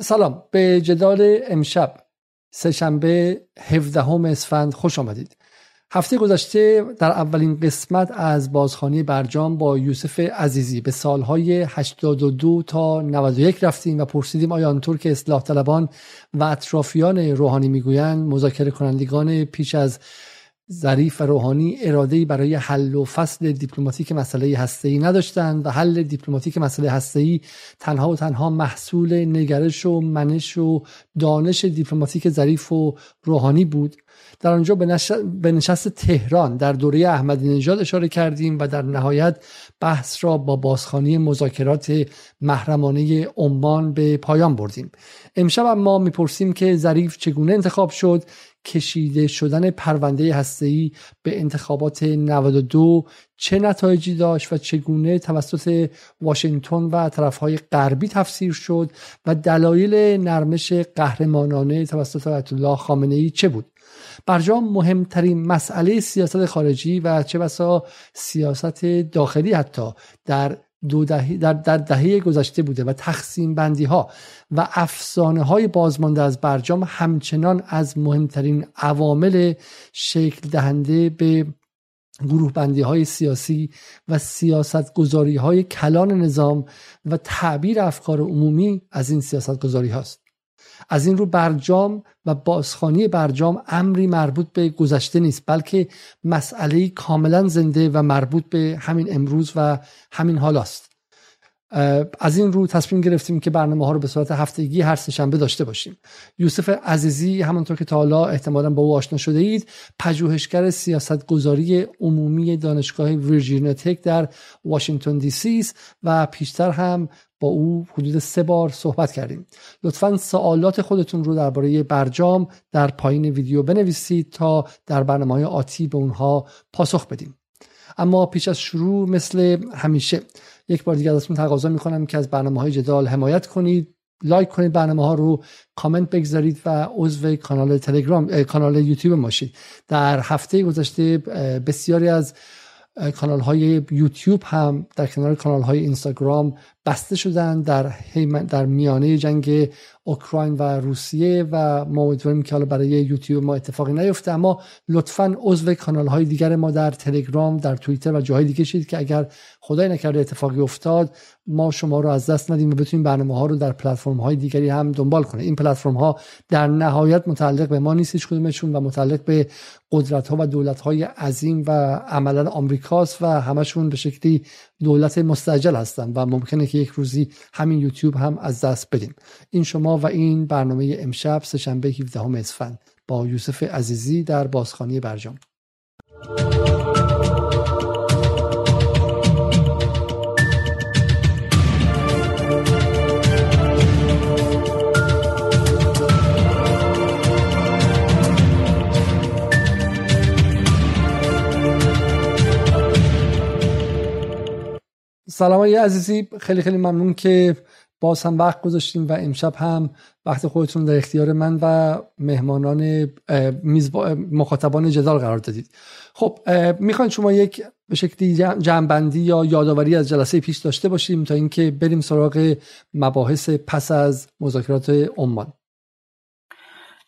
سلام. به جدال امشب سهشنبه 17 اسفند خوش آمدید. هفته گذشته در اولین قسمت از بازخانی برجام با یوسف عزیزی به سالهای 82 تا 91 رفتیم و پرسیدیم آیا آنطور که اصلاح طلبان و اطرافیان روحانی می‌گویند مذاکره کنندگان پیش از ظریف و روحانی اراده برای حل و فصل دیپلماتیک مسئله هسته‌ای نداشتند و حل دیپلماتیک مسئله هسته‌ای تنها و تنها محصول نگرش و منش و دانش دیپلماتیک ظریف و روحانی بود. در آنجا به نشست تهران در دوره احمدی نژاد اشاره کردیم و در نهایت بحث را با بازخانی مذاکرات محرمانه عمان به پایان بردیم. امشب ما می‌پرسیم که ظریف چگونه انتخاب شد؟ کشیده شدن پرونده هسته‌ای به انتخابات 92 چه نتایجی داشت و چگونه توسط واشنگتن و طرفهای غربی تفسیر شد و دلایل نرمش قهرمانانه توسط آیت الله خامنه ای چه بود؟ برجام مهمترین مسئله سیاست خارجی و چه بسا سیاست داخلی حتی در دو دهه در, در دهه گذشته بوده و تقسیم بندی ها و افسانه های بازمانده از برجام همچنان از مهمترین عوامل شکل دهنده به گروه بندی های سیاسی و سیاست گذاری های کلان نظام و تعبیر افکار عمومی از این سیاست گذاری هاست. از این رو برجام و بازخانی برجام امری مربوط به گذشته نیست بلکه مسئله کاملا زنده و مربوط به همین امروز و همین حال است از این رو تصمیم گرفتیم که برنامه ها رو به صورت هفتگی هر شنبه داشته باشیم. یوسف عزیزی همانطور که تا حالا احتمالا با او آشنا شده اید پژوهشگر سیاست گذاری عمومی دانشگاه ویرجینیا تک در واشنگتن دی سی و پیشتر هم با او حدود سه بار صحبت کردیم. لطفا سوالات خودتون رو درباره برجام در پایین ویدیو بنویسید تا در برنامه های آتی به اونها پاسخ بدیم. اما پیش از شروع مثل همیشه یک بار دیگه ازتون تقاضا می‌کنم که از برنامه های جدال حمایت کنید لایک کنید برنامه ها رو کامنت بگذارید و عضو کانال تلگرام کانال یوتیوب باشید. در هفته گذشته بسیاری از کانال های یوتیوب هم در کنار کانال های اینستاگرام بسته شدن در در میانه جنگ اوکراین و روسیه و ما امیدواریم که حالا برای یوتیوب ما اتفاقی نیفته. اما لطفا عضو کانال های دیگر ما در تلگرام در توییتر و جاهای دیگه شید که اگر خدای نکرده اتفاقی افتاد ما شما رو از دست ندیم و بتونیم برنامه ها رو در پلتفرم های دیگری هم دنبال کنیم. این پلتفرم ها در نهایت متعلق به ما نیست هیچ کدومشون و متعلق به قدرت ها و دولت های عظیم و عملا آمریکاست و همشون به شکلی دولت مستجل هستن و ممکنه که یک روزی همین یوتیوب هم از دست بدیم. این شما و این برنامه امشب سهشنبه 17 اسفند با یوسف عزیزی در بازخانی برجام. سلام های عزیزی خیلی خیلی ممنون که باز هم وقت گذاشتیم و امشب هم وقت خودتون در اختیار من و مهمانان مخاطبان جدال قرار دادید. خب می‌خواین شما یک به شکلی جنبندی یا یادآوری از جلسه پیش داشته باشیم تا اینکه بریم سراغ مباحث پس از مذاکرات عمان.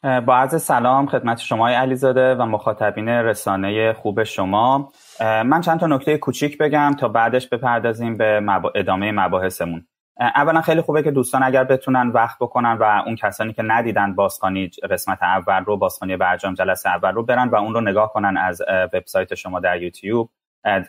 با عرض سلام خدمت شما علیزاده و مخاطبین رسانه خوب شما. من چند تا نکته کوچیک بگم تا بعدش بپردازیم به ادامه مباحثمون. اولا خیلی خوبه که دوستان اگر بتونن وقت بکنن و اون کسانی که ندیدن بازخانی قسمت اول رو بازخانی برجام جلسه اول رو برن و اون رو نگاه کنن از وبسایت شما در یوتیوب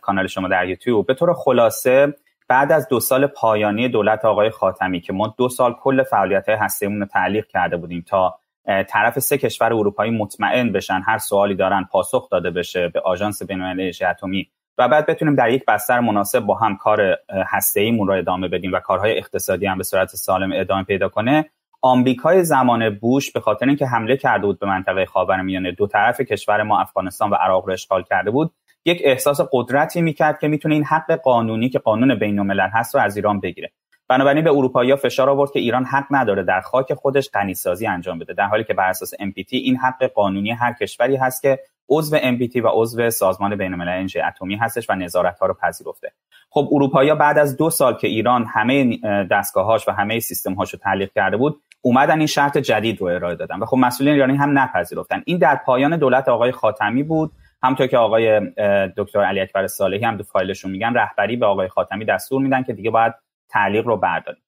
کانال شما در یوتیوب. به طور خلاصه بعد از دو سال پایانی دولت آقای خاتمی که ما دو سال کل فعالیت هستیمون رو تعلیق کرده بودیم تا طرف سه کشور اروپایی مطمئن بشن هر سوالی دارن پاسخ داده بشه به آژانس بین‌المللی اتمی. و بعد بتونیم در یک بستر مناسب با هم کار هسته ایمون رو ادامه بدیم و کارهای اقتصادی هم به صورت سالم ادامه پیدا کنه. آمریکای زمان بوش به خاطر اینکه حمله کرده بود به منطقه خاورمیانه دو طرف کشور ما افغانستان و عراق رو اشغال کرده بود یک احساس قدرتی می‌کرد که می‌تونه این حق قانونی که قانون بین هست رو از ایران بگیره. بنابراین به اروپایی فشار آورد که ایران حق نداره در خاک خودش غنیسازی انجام بده. در حالی که بر اساس MPT این حق قانونی هر کشوری هست که عضو MPT و عضو سازمان بین المللی انرژی اتمی هستش و نظارت ها رو پذیرفته. خب اروپایی بعد از دو سال که ایران همه دستگاهاش و همه سیستم هاش رو تعلیق کرده بود اومدن این شرط جدید رو ارائه دادن و خب مسئولین ایرانی هم نپذیرفتن. این در پایان دولت آقای خاتمی بود. همونطور که آقای دکتر علی اکبر صالحی هم تو فایلشون میگن رهبری به آقای خاتمی دستور میدن که دیگه باید تعلیق رو برداریم.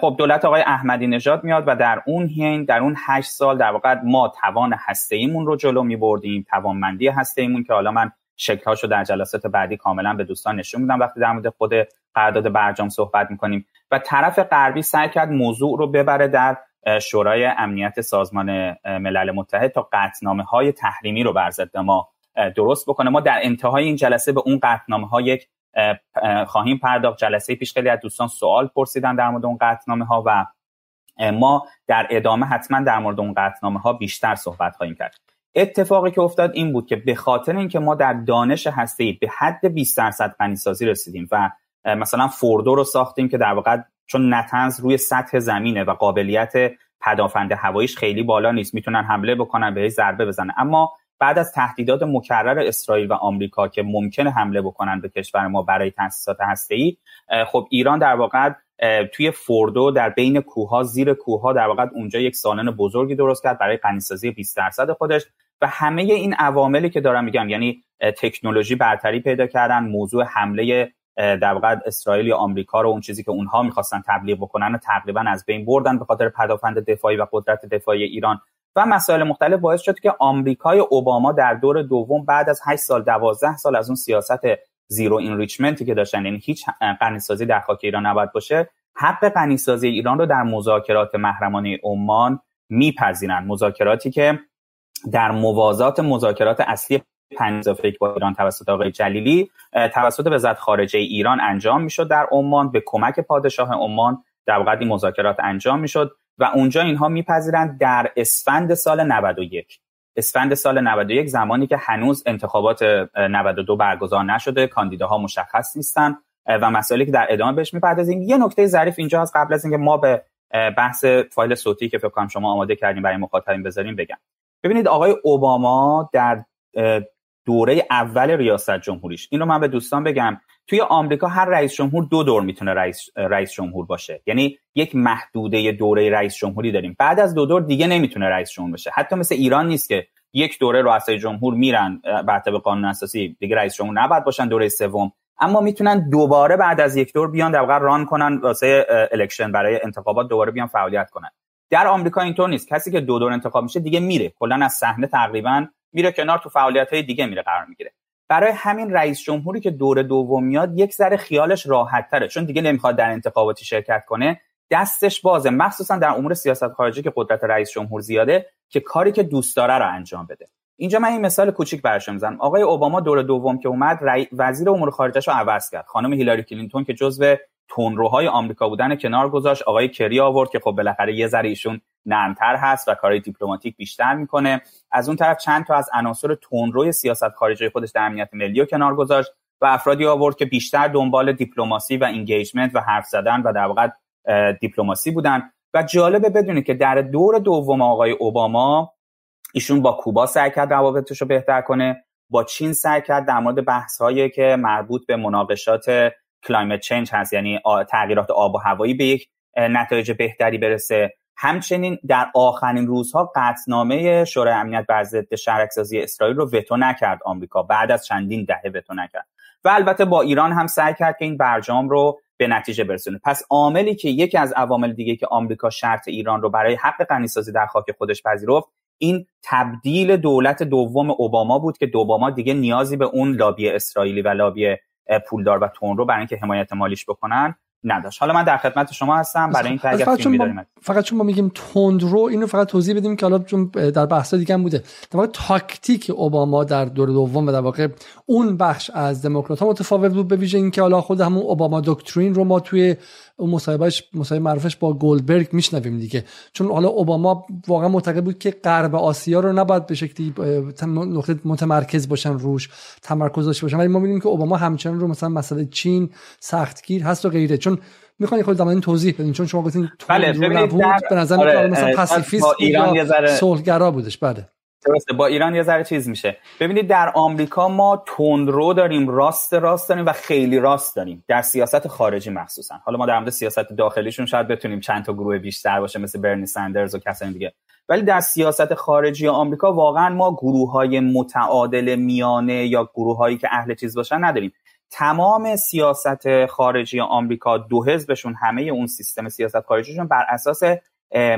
خب دولت آقای احمدی نژاد میاد و در اون حین در اون هشت سال در واقع ما توان هسته ایمون رو جلو می بردیم توانمندی هسته ایمون که حالا من شکلهاشو در جلسات بعدی کاملا به دوستان نشون میدم وقتی در مورد خود قرارداد برجام صحبت می‌کنیم. و طرف غربی سعی کرد موضوع رو ببره در شورای امنیت سازمان ملل متحد تا قطنامه های تحریمی رو بر ضد ما درست بکنه. ما در انتهای این جلسه به اون قطنامه ها یک خواهیم پرداخت. جلسه پیش خیلی از دوستان سوال پرسیدن در مورد اون قطنامه ها و ما در ادامه حتما در مورد اون قطنامه ها بیشتر صحبت خواهیم کرد. اتفاقی که افتاد این بود که به خاطر اینکه ما در دانش هسته به حد 20 درصد غنیسازی رسیدیم و مثلا فوردو رو ساختیم که در واقع چون نتنز روی سطح زمینه و قابلیت پدافند هواییش خیلی بالا نیست می‌تونن حمله بکنن بهش ضربه بزنن. اما بعد از تهدیدات مکرر اسرائیل و آمریکا که ممکنه حمله بکنن به کشور ما برای تاسیسات هسته‌ای خب ایران در واقع توی فوردو در بین کوهها زیر کوهها در واقع اونجا یک سالن بزرگی درست کرد برای غنیسازی 20 درصد خودش و همه این عواملی که دارم میگم یعنی تکنولوژی برتری پیدا کردن موضوع حمله در واقع اسرائیل یا آمریکا رو اون چیزی که اونها می‌خواستن تبلیغ بکنن و تقریبا از بین بردن به خاطر پدافند دفاعی و قدرت دفاعی ایران. و مسائل مختلف باعث شد که آمریکای اوباما در دور دوم بعد از 8 سال 12 سال از اون سیاست زیرو اینریچمنتی که داشتن یعنی هیچ غنیسازی در خاک ایران نباید باشه حق غنیسازی ایران رو در مذاکرات محرمانه عمان میپذیرند مذاکراتی که در موازات مذاکرات اصلی پنج با ایران توسط آقای جلیلی توسط وزارت خارجه ایران انجام می‌شد در عمان. به کمک پادشاه عمان در این مذاکرات انجام می‌شد و اونجا اینها میپذیرند در اسفند سال 91 اسفند سال 91 زمانی که هنوز انتخابات 92 برگزار نشده کاندیداها مشخص نیستن و مسائلی که در ادامه بهش می‌پردازیم. یه نکته ظریف اینجا از قبل از اینکه ما به بحث فایل صوتی که فکر کنم شما آماده کردیم برای مخاطبین بذاریم بگم. ببینید آقای اوباما در دوره اول ریاست جمهوریش این رو من به دوستان بگم توی آمریکا هر رئیس جمهور دو دور می‌تونه رئیس رئیس جمهور باشه. یعنی یک محدوده دوره رئیس جمهوری داریم. بعد از دو دور دیگه نمی‌تونه رئیس جمهور بشه. حتی مثل ایران نیست که یک دوره رؤسای جمهور میرن بر به قانون اساسی دیگه رئیس جمهور نباید باشن دوره سوم. اما می‌تونن دوباره بعد از یک دور بیان در ران کنن واسه الکشن برای انتخابات دوباره بیان فعالیت کنن. در آمریکا اینطور نیست. کسی که دو دور انتخاب میشه دیگه میره. کلا از صحنه تقریبا میره کنار تو فعالیت های دیگه میره قرار می‌گیره. برای همین رئیس جمهوری که دور دوم میاد یک ذره خیالش راحت تره. چون دیگه نمی‌خواد در انتخاباتی شرکت کنه. دستش بازه. مخصوصا در امور سیاست خارجی که قدرت رئیس جمهور زیاده که کاری که دوست داره رو انجام بده. اینجا من این مثال کوچیک برشم می‌زنم آقای اوباما دور دوم که اومد وزیر امور خارجه رو عوض کرد. خانم هیلاری کلینتون که جزو تندروهای آمریکا بودن کنار گذاشت. آقای کری آورد که خب بالاخره یه ذره ایشون نرمتر هست و کارهای دیپلماتیک بیشتر می‌کنه. از اون طرف چند تا از عناصر تندروی سیاست خارجی خودش در امنیت ملی و کنار گذاشت و افرادی آورد که بیشتر دنبال دیپلماسی و engagement و حرف زدن و در واقع دیپلماسی بودن. و جالبه بدونید که در دور دوم آقای اوباما ایشون با کوبا سعی کرد روابطش رو بهتر کنه. با چین سعی کرد در مورد بحث که مربوط به مناقشات کلایمت چنج هست یعنی تغییرات آب و هوایی به یک نتایج بهتری برسه. همچنین در آخرین روزها قطنامه شورای امنیت بر ضد شهرکسازی اسرائیل رو وتو نکرد آمریکا بعد از چندین دهه وتو نکرد. و البته با ایران هم سعی کرد که این برجام رو به نتیجه برسونه. پس عاملی که یکی از عوامل دیگه که آمریکا شرط ایران رو برای حق غنیسازی در خاک خودش پذیرفت این تبدیل دولت دوم اوباما بود که دوباما دیگه نیازی به اون لابی اسرائیلی و لابی پولدار و تون رو برای اینکه حمایت مالیش بکنن نداشت. حالا من در خدمت شما هستم. برای اینکه اگر فقط چون, ما فقط چون ما میگیم تندرو اینو فقط توضیح بدیم که حالا چون در بحث دیگه هم بوده. در واقع تاکتیک اوباما در دور دوم و در واقع اون بخش از دموکرات ها متفاوت بود به ویژه اینکه حالا خود همون اوباما دکترین رو ما توی اون مصاحبهش مصاحبه معروفش با گولدبرگ میشنویم دیگه. چون حالا اوباما واقعا معتقد بود که غرب آسیا رو نباید به شکلی نقطه متمرکز باشن روش تمرکز داشته باشن. ولی ما می‌بینیم که اوباما همچنان رو مثلا مسئله چین سختگیر هست و غیره. چون می‌خوان خود این توضیح بدین چون شما گفتین بله نبود به نظر آره مثلا پاسیفیست ایران صلحگرا بودش. بله. درسته با ایران یه ذره چیز میشه. ببینید در آمریکا ما تندرو داریم راست راست داریم و خیلی راست داریم. در سیاست خارجی مخصوصا. حالا ما در مورد سیاست داخلیشون شاید بتونیم چند تا گروه بیشتر باشه مثل برنی سندرز و کسانی دیگه. ولی در سیاست خارجی آمریکا واقعا ما گروه های متعادل میانه یا گروه هایی که اهل چیز باشن نداریم. تمام سیاست خارجی آمریکا دو حزبشون همه اون سیستم سیاست خارجیشون بر اساس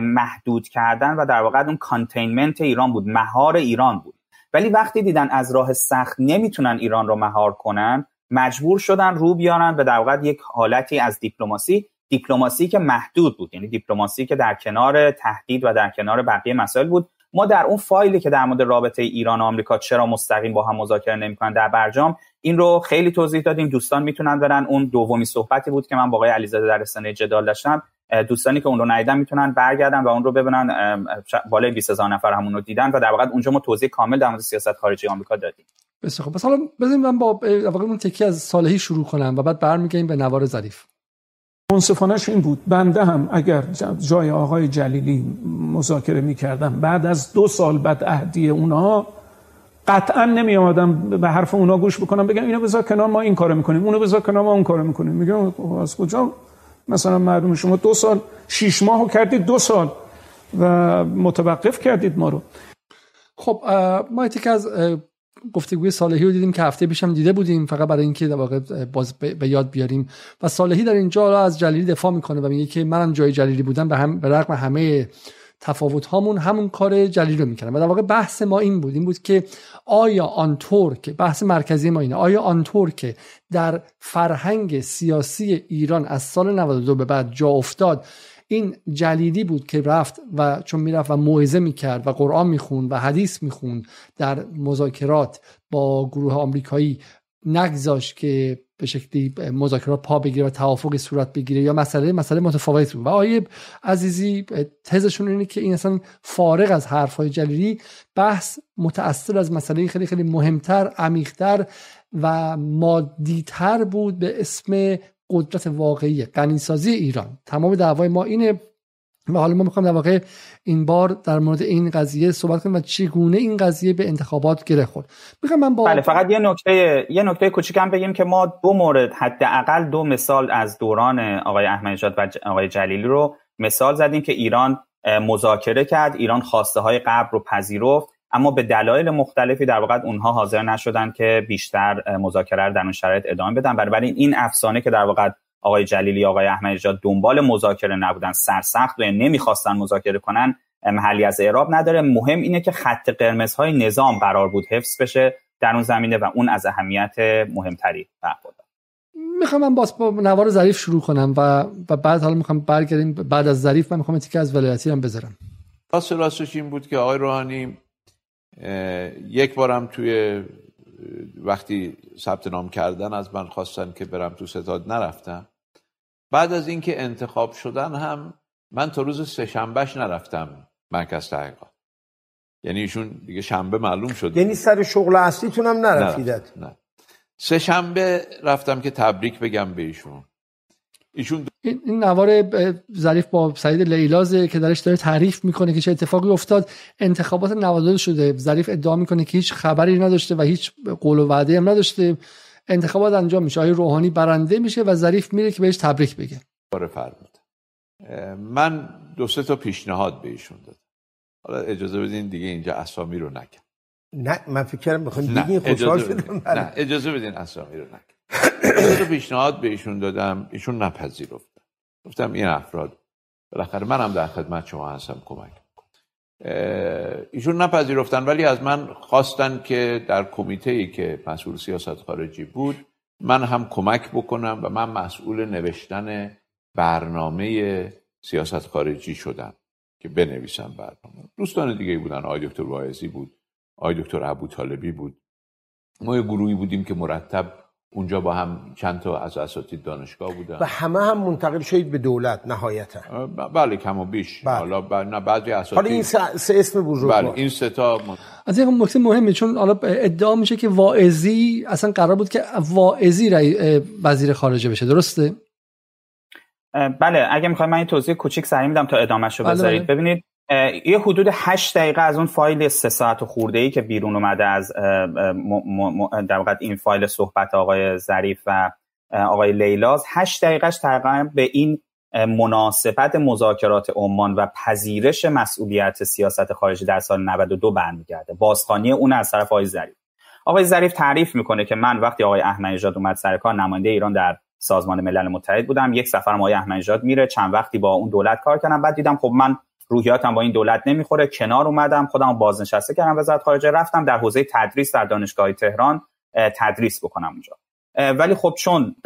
محدود کردن و در واقع اون containment ایران بود مهار ایران بود. ولی وقتی دیدن از راه سخت نمی‌تونن ایران رو مهار کنن مجبور شدن رو بیارن به در واقع یک حالتی از دیپلماسی دیپلماسی که محدود بود یعنی دیپلماسی که در کنار تهدید و در کنار بقیه مسائل بود. ما در اون فایلی که در مورد رابطه ایران و آمریکا چرا مستقیم با هم مذاکره نمی‌کنن در برجام این رو خیلی توضیح دادیم. دوستان می‌تونن برن. اون دومی صحبتی بود که من با آقای علیزاده در رسانه جدال داشتم. دوستانی که اون رو ندیدن می‌تونن برگردن و اون رو ببینن بالای 20000 نفر همون رو دیدن و در واقع اونجا ما توضیح کامل در مورد سیاست خارجی آمریکا دادیم. بسیار خب پس حالا بزنیم من با واقعا اون تکی از صالحی شروع کنم و بعد برمیگردیم به نوار ظریف. منصفانش این بود. بنده هم اگر جای آقای جلیلی مذاکره می‌کردم بعد از دو سال بعد عهدی اونها قطعا نمی آمدم به حرف اونا گوش بکنم بگم اینو بذار کنار ما این کارو می‌کنیم اونو بذار کنار ما اون کارو می‌کنیم. میگم خب از کجا؟ مثلا معلوم شما دو سال شیش ماهو کردید دو سال و متوقف کردید ما رو. خب ما که از گفتگوی صالحی رو دیدیم که هفته پیشم دیده بودیم فقط برای اینکه در واقع باز به یاد بیاریم. و صالحی در اینجا از جلیلی دفاع می‌کنه و میگه که منم جای جلیلی بودم به, هم به رغم همه تفاوت هامون همون کار جلیل رو می‌کنن و در واقع بحث ما این بود این بود که آیا آنطور که بحث مرکزی ما اینه آیا آنطور که در فرهنگ سیاسی ایران از سال 92 به بعد جا افتاد این جلیلی بود که رفت و چون می‌رفت و موعظه می‌کرد و قرآن می‌خوند و حدیث می‌خوند در مذاکرات با گروه آمریکایی نگذاشت که به شکلی مذاکرات پا بگیره و توافقی صورت بگیره یا مسئله مسئله متفاوت بود و آیه عزیزی تزشون اینه که این اصلا فارغ از حرفهای جلیلی بحث متأثر از مسئله خیلی خیلی مهمتر عمیقتر و مادیتر بود به اسم قدرت واقعی غنیسازی ایران. تمام دعوای ما اینه. و حالا ما می‌خوایم در واقع این بار در مورد این قضیه صحبت کنیم و چگونه این قضیه به انتخابات گره خورد. می‌خوام من با بله فقط یه نکته یه نکته کوچیکم بگیم که ما دو مورد حداقل دو مثال از دوران آقای احمدی و آقای جلیلی رو مثال زدیم که ایران مذاکره کرد ایران خواسته های قبل رو پذیرفت اما به دلایل مختلفی در واقع اونها حاضر نشدن که بیشتر مذاکره در اون شرایط ادامه بدن. برای این افسانه که در واقع آقای جلیلی آقای احمدی نژاد دنبال مذاکره نبودن سرسخت و نمی‌خواستن مذاکره کنن محلی از اعراب نداره. مهم اینه که خط قرمزهای نظام قرار بود حفظ بشه در اون زمینه و اون از اهمیت مهمتری برخوردار می‌خوام من باز با نوار ظریف شروع کنم و, و بعد حالا می‌خوام برگردیم بعد از ظریف من می‌خوام تیکه از ولایتی هم بذارم. راست راستش این بود که آقای روحانی یک بارم توی وقتی ثبت نام کردن از من خواستن که برم تو ستاد نرفتم. بعد از اینکه انتخاب شدن هم من تا روز سهشنبهش نرفتم مرکز تحقیقات. یعنی ایشون دیگه شنبه معلوم شد. یعنی سر شغل اصلیتون هم نرفتیدت نه. سه شنبه رفتم که تبریک بگم به ایشون. ایشون این, این نوار ظریف با سعید لیلازه که درش داره تعریف می‌کنه که چه اتفاقی افتاد. انتخابات 92 شده. ظریف ادعا می‌کنه که هیچ خبری نداشته و هیچ قول و وعده هم نداشته. انتخابات انجام میشه. آقای روحانی برنده میشه و ظریف میره که بهش تبریک بگه؟ باره فرمود. من دو سه تا پیشنهاد به ایشون دادم. حالا اجازه بدین دیگه اینجا اسامی رو نکن. نه من فکر کردم بخواین بگین خوشحال شدم. نه اجازه بدین اسامی رو نکن. دو پیشنهاد به ایشون دادم. ایشون نپذیرفت گفتم این افراد بالاخره منم در خدمت شما هستم کمک. ایشون نپذیرفتن ولی از من خواستن که در کمیته ای که مسئول سیاست خارجی بود من هم کمک بکنم و من مسئول نوشتن برنامه سیاست خارجی شدم که بنویسم برنامه. دوستان دیگه بودن آقای دکتر واعظی بود آقای دکتر ابو طالبی بود. ما یه گروهی بودیم که مرتب اونجا با هم چند تا از اساتید دانشگاه بودن. و همه هم منتقل شدید به دولت نهایتا. بله کم و بیش. بله. حالا نه بعضی اساتید حالا این سه, اسم بزرگ بله این سه تا از این نکته مهمه چون حالا ادعا میشه که واعظی اصلا قرار بود که واعظی وزیر خارجه بشه. درسته؟ بله اگه می‌خوایم من این توضیح کوچیک سری میدم تا ادامهش رو بله، بذارید. بله. ببینید یه حدود هشت دقیقه از اون فایل سه ساعت و خورده ای که بیرون اومده از در واقع این فایل صحبت آقای ظریف و آقای لیلاز هشت دقیقهش تقریبا به این مناسبت مذاکرات عمان و پذیرش مسئولیت سیاست خارجی در سال 92 برمیگرده. بازخوانی اون از طرف آقای ظریف. آقای ظریف تعریف می‌کنه که من وقتی آقای احمدی اومد سر کار نماینده ایران در سازمان ملل متحد بودم. یک سفر آقای احمدی میره چند وقتی با اون دولت کار کردم. بعد دیدم خب من روحیاتم با این دولت نمی‌خوره. کنار اومدم خودم بازنشسته کردم وزارت خارجه. رفتم در حوزه تدریس در دانشگاه تهران تدریس بکنم اونجا. ولی خب چون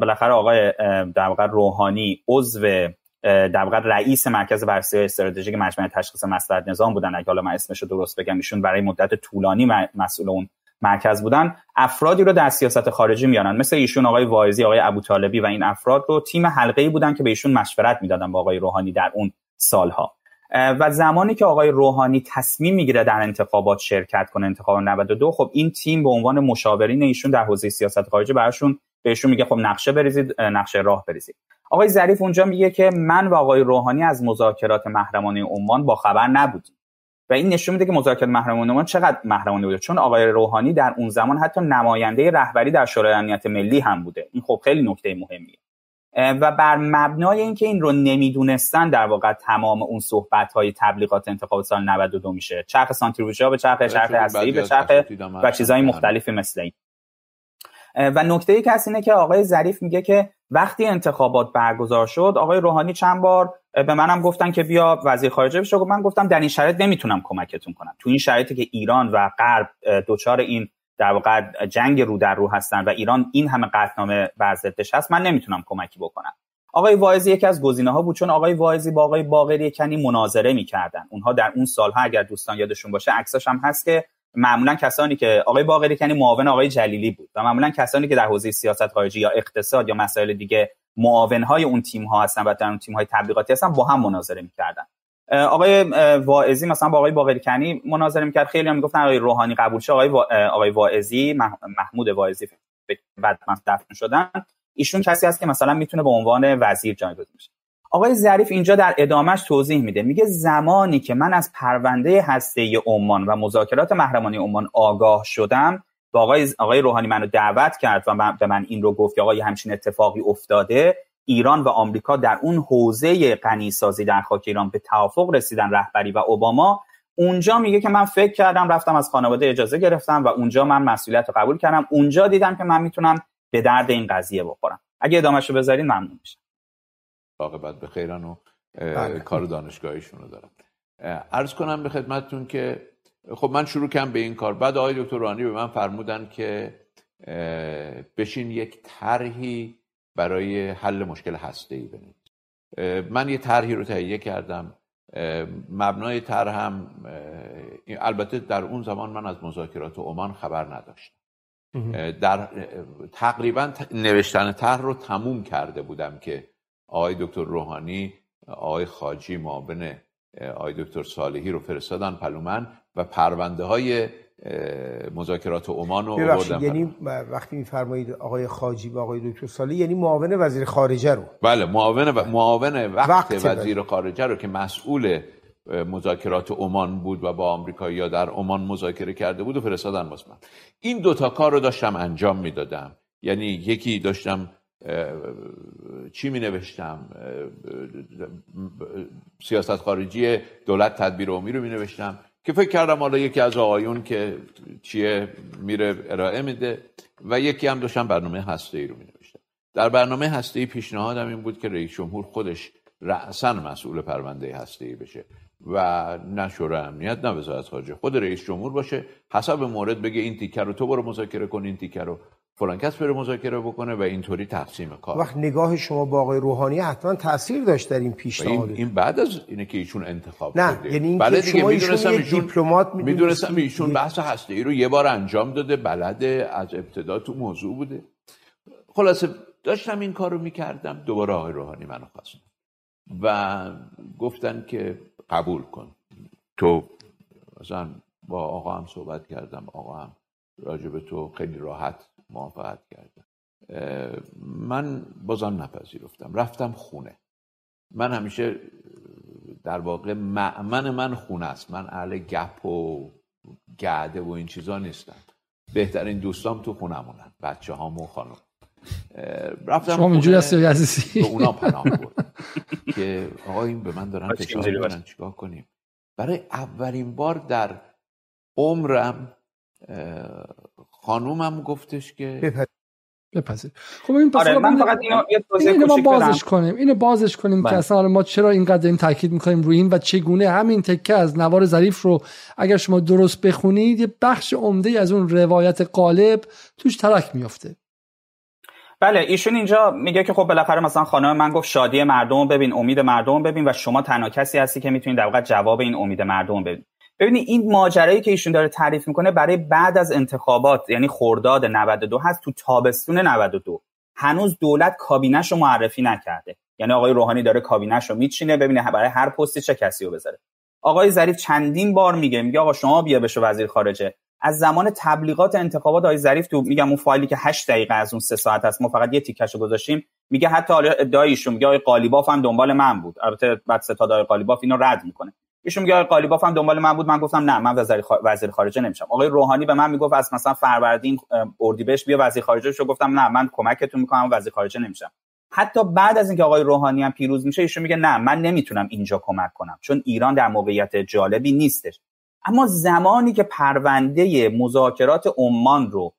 بالاخره آقای در واقع روحانی عضو در واقع رئیس مرکز بررسی استراتژیک مجمع تشخیص مصلحت نظام بودن. اگه حالا من اسمش رو درست بگم ایشون برای مدت طولانی مسئول اون مرکز بودن. افرادی رو در سیاست خارجی میانن مثل ایشون آقای وایزی آقای ابوطالبی و این افراد رو تیم حلقه بودن که به ایشون مشورت می‌دادن با آقای روحانی در اون سالها. و زمانی که آقای روحانی تصمیم می‌گیره در انتخابات شرکت کنه انتخاب 92 خب این تیم به عنوان مشاورین ایشون در حوزه سیاست خارجی براشون بهشون میگه خب نقشه بریزید نقشه راه بریزید. آقای ظریف اونجا میگه که من و آقای روحانی از مذاکرات محرمانه عمان با خبر نبودیم. و این نشون میده که مذاکرات محرمانه عمان چقدر محرمانه بوده؟ چون آقای روحانی در اون زمان حتی نماینده رهبری در شورای امنیت ملی هم بوده. این خب خیلی نکته مهمیه. و بر مبنای اینکه این رو نمی‌دونستن در واقع تمام اون صحبت های تبلیغات انتخاب سال 92 میشه. چرخ سانتریفیوژا به چرخ چرخ هسته‌ای به چرخ و چیزهای مختلفی مثل این. و نکته ای که اینه که آقای ظریف میگه که وقتی انتخابات برگزار شد آقای روحانی چند بار به منم گفتن که بیا وزیر خارجه بشه. من گفتم در این شرایط نمی‌تونم کمکتون کنم. تو این شرایطی که ایران و غرب دچار این در واقع جنگ رو در رو هستن و ایران این همه قطعنامه بر ضدش هست من نمی‌تونم کمکی بکنم. آقای واعظی یکی از گزینه ها بود چون آقای واعظی با آقای باقری کنی مناظره می‌کردن. اونها در اون سالها اگر دوستان یادشون باشه عکساش هم هست که معمولا کسانی که آقای باقری کنی معاون آقای جلیلی بود و معمولا کسانی که در حوزه سیاست خارجی یا اقتصاد یا مسائل دیگه معاون های اون تیم ها هستن و در اون تیم های تبلیغاتی هستن با هم مناظره می‌کردن. آقای واعظی مثلا با آقای باقری کنی مناظره می‌کرد. خیلی هم می‌گفتن آقای روحانی قبول شه. آقای آقای واعظی محمود واعظی بعد دفن شدن. ایشون کسی هست که مثلا می‌تونه به عنوان وزیر جایگزین بشه. آقای ظریف اینجا در ادامهش توضیح میده. میگه زمانی که من از پرونده هسته عمان و مذاکرات محرمانه عمان آگاه شدم و آقای آقای روحانی منو دعوت کرد و من به من این رو گفت که آقای همچین اتفاقی افتاده ایران و آمریکا در اون حوزه غنیسازی در خاک ایران به توافق رسیدن رهبری و اوباما اونجا میگه که من فکر کردم رفتم از خانواده اجازه گرفتم و اونجا من مسئولیت رو قبول کردم. اونجا دیدم که من می‌تونم به درد این قضیه بخورم. اگه ادامهش رو بذارین ممنون میشم. عاقبت به خیرن و بله. کار دانشگاهیشون رو دارم. عرض کنم به خدمتتون که خب من شروع کردم به این کار. بعد آقای دکتر رانی به من فرمودن که بشین یک طرحی برای حل مشکل هسته ای بنویس من یه طرحی رو تهیه کردم. مبنای طرح هم البته در اون زمان من از مذاکرات عمان خبر نداشتم. در تقریبا نوشتن طرح رو تموم کرده بودم که آقای دکتر روحانی آقای خاجی معاون آقای دکتر صالحی رو فرستادن پلومن و پرونده های مذاکرات عمان رو یعنی وقتی میفرمایید آقای خاجی و آقای دکتر صالحی یعنی معاون وزیر خارجه رو. بله معاون و... معاون وقت, وقت وزیر خارجه رو که مسئول مذاکرات عمان بود و با آمریکا یا در عمان مذاکره کرده بود و فرستادن واسه من. این دوتا کار رو داشتم انجام می‌دادم. یعنی یکی داشتم چی می نوشتم سیاست خارجی دولت تدبیر عمومی رو می نوشتم که فکر کردم حالا یکی از آقایون که چیه میره ارائه میده و یکی هم داشتم برنامه هسته ای رو می نوشتم در برنامه هسته ای پیشنهادم این بود که رئیس جمهور خودش رأسا مسئول پرونده هسته ای بشه و نه شورای امنیت نه وزارت خارجه خود رئیس جمهور باشه حسب مورد بگه این تیکر رو تو برو مذاکره کن این تیکر رو. فلان کس بره مذاکره بکنه و اینطوری تقسیم کار. وقت نگاه شما با آقای روحانی حتما تاثیر داشت در این پیشنهاد این, این بعد از اینه که ایشون انتخاب نه شده. یعنی اینکه شما ایشون ایشون دیپلمات می‌دونستم ایشون بحث هسته ای رو یه بار انجام داده بلده از ابتدا تو موضوع بوده. خلاصه داشتم این کار رو می‌کردم دوباره آقای روحانی منو خواستن و گفتن که قبول کن. تو مثلا با آقا هم صحبت کردم آقا هم راجب تو خیلی راحت موافقت کردم من بازم نپذیرفتم. رفتم خونه. من همیشه در واقع معمن من خونه است. من اهل گپ و گعده و این چیزا نیستم. بهترین دوستام تو خونمونن بچه هامو و خانم رفتم شما اینجوری هستی عزیزی؟ به اونا پناه بردم. که آقا این به من دارن فشار می‌کنن چیکار کنیم؟ برای اولین بار در عمرم خانومم گفتش که بپذیر. خب این پس آره من فقط اینو یه اینو ما بازش کنیم اینو بازش کنیم که بله. اصلا ما چرا اینقدر این تاکید می‌کنیم روی این و چگونه همین تکه از نوار ظریف رو اگر شما درست بخونید یه بخش عمده از اون روایت قالب توش ترک میفته بله ایشون اینجا میگه که خب بالاخره مثلا خانم من گفت شادی مردم ببین امید مردم ببین و شما تنها کسی هستی که می‌تونید در واقع جواب این امید مردم ببین ببینید این ماجرایی که ایشون داره تعریف می‌کنه برای بعد از انتخابات یعنی خرداد 92 هست تو تابستون 92 هنوز دولت کابینش رو معرفی نکرده. یعنی آقای روحانی داره کابینش رو میچینه ببینه برای هر پستی چه کسی رو بذاره. آقای ظریف چندین بار میگه میگه آقا شما بیا بشو وزیر خارجه. از زمان تبلیغات انتخابات آقای ظریف تو میگم اون فایلی که 8 دقیقه از اون سه ساعت هست ما فقط یه رو گذاشتیم میگه حتی ادعایشون میگه آقای قالیباف هم دنبال من بود. البته بعد ستاد آقای قالیباف اینو رد می‌کنه. ایشون میگه قالیباف هم دنبال من بود. من گفتم نه من وزیر, وزیر خارجه نمیشم. آقای روحانی به من می‌گفت از مثلا فروردین اردیبهشت بیا وزیر خارجه شو. گفتم نه من کمکتون می‌کنم وزیر خارجه نمیشم. حتی بعد از اینکه آقای روحانی هم پیروز میشه ایشون میگه نه من نمی‌تونم اینجا کمک کنم. چون ایران در موقعیت جالبی نیستش. اما زمانی که پرونده مذاکرات عمان رو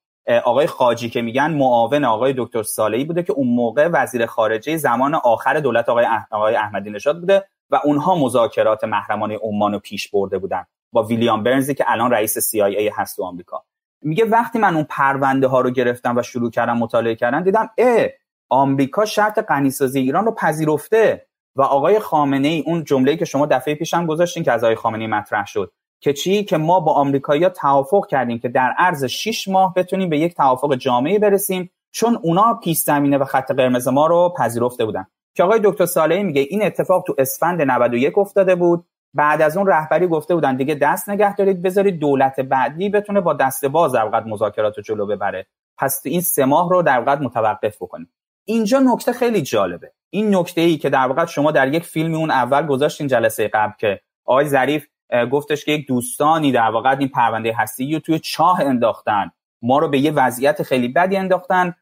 آقای خاجی که میگن معاون آقای دکتر صالحی بوده که اون موقع وزیر خارجه زمان آخر دولت آقای, احمدی نژاد بوده. و اونها مذاکرات محرمانه عمان رو پیش برده بودن با ویلیام برنزی که الان رئیس CIA هست تو آمریکا. میگه وقتی من اون پرونده ها رو گرفتم و شروع کردم مطالعه کردن دیدم اه آمریکا شرط غنیسازی ایران رو پذیرفته و آقای خامنه ای اون جمله‌ای که شما دفعه پیشم گذاشتین که از آقای خامنه مطرح شد که چی؟ که ما با آمریکایی‌ها توافق کردیم که در عرض 6 ماه بتونیم به یک توافق جامعی برسیم چون اونا پیش زمینه و خط قرمز ما رو پذیرفته بودن. که آقای دکتر صالحی میگه این اتفاق تو اسفند 91 افتاده بود. بعد از اون رهبری گفته بودن دیگه دست نگه دارید بذارید دولت بعدی بتونه با دست باز در مذاکرات رو جلو ببره. پس این سه ماه رو در متوقف بکنید. اینجا نکته خیلی جالبه. این نکته ای که در واقع شما در یک فیلم اون اول گذاشتین جلسه قبل که آقای ظریف گفتش که یک دوستانی در واقع این پرونده هستی رو توی چاه انداختن. ما رو به یه وضعیت خیلی بدی انداختن.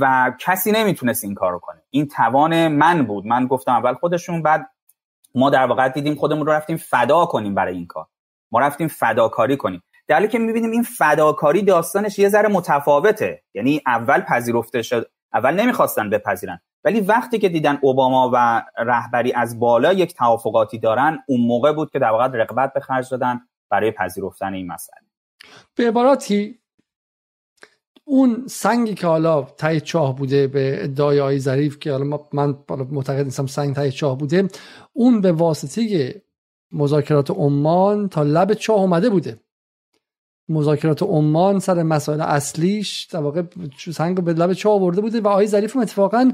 و کسی نمی‌تونست این کارو کنه. این توان من بود. من گفتم اول خودشون بعد ما در واقع دیدیم خودمون رو رفتیم فدا کنیم برای این کار. ما رفتیم فداکاری کنیم. در که می‌بینیم این فداکاری داستانش یه ذره متفاوته. یعنی اول پذیرفته شد اول نمی‌خواستن بپذیرن. ولی وقتی که دیدن اوباما و رهبری از بالا یک توافقاتی دارن اون موقع بود که در واقع رقبت به خرج دادن برای پذیرفتن این مسئله. به عبارتی اون سنگی که حالا تای چاه بوده به ادعای آی ظریف که حالا من معتقد نیستم سنگ تای چاه بوده اون به واسطه مذاکرات عمان تا لب چاه اومده بوده. مذاکرات عمان سر مسائل اصلیش در واقع سنگ به لب چاه آورده بوده و آی ظریف اتفاقا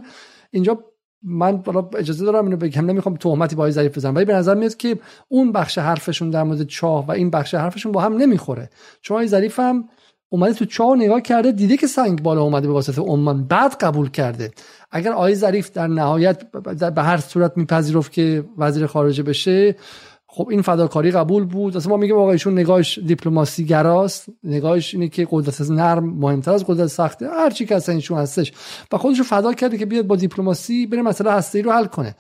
اینجا من اجازه دارم اینو بگم نمی‌خوام تهمتی با آقای ظریف بزنم ولی به نظر میاد که اون بخش حرفشون در مورد چاه و این بخش حرفشون با هم نمی‌خوره. چون آقای ظریف هم اومده تو چاه نگاه کرده دیده که سنگ بالا اومده به واسطه عمان. بعد قبول کرده. اگر آقای ظریف در نهایت به هر صورت میپذیرفت که وزیر خارجه بشه خب این فداکاری قبول بود. اصلا ما میگیم آقا ایشون نگاهش دیپلماسی گراست نگاهش اینه که قدرت نرم مهمتر از قدرت سخته. هر چی که اصلا ایشون هستش. و خودش رو فدا کرده که بیاد با دیپلماسی بره مسئله هسته رو حل کنه.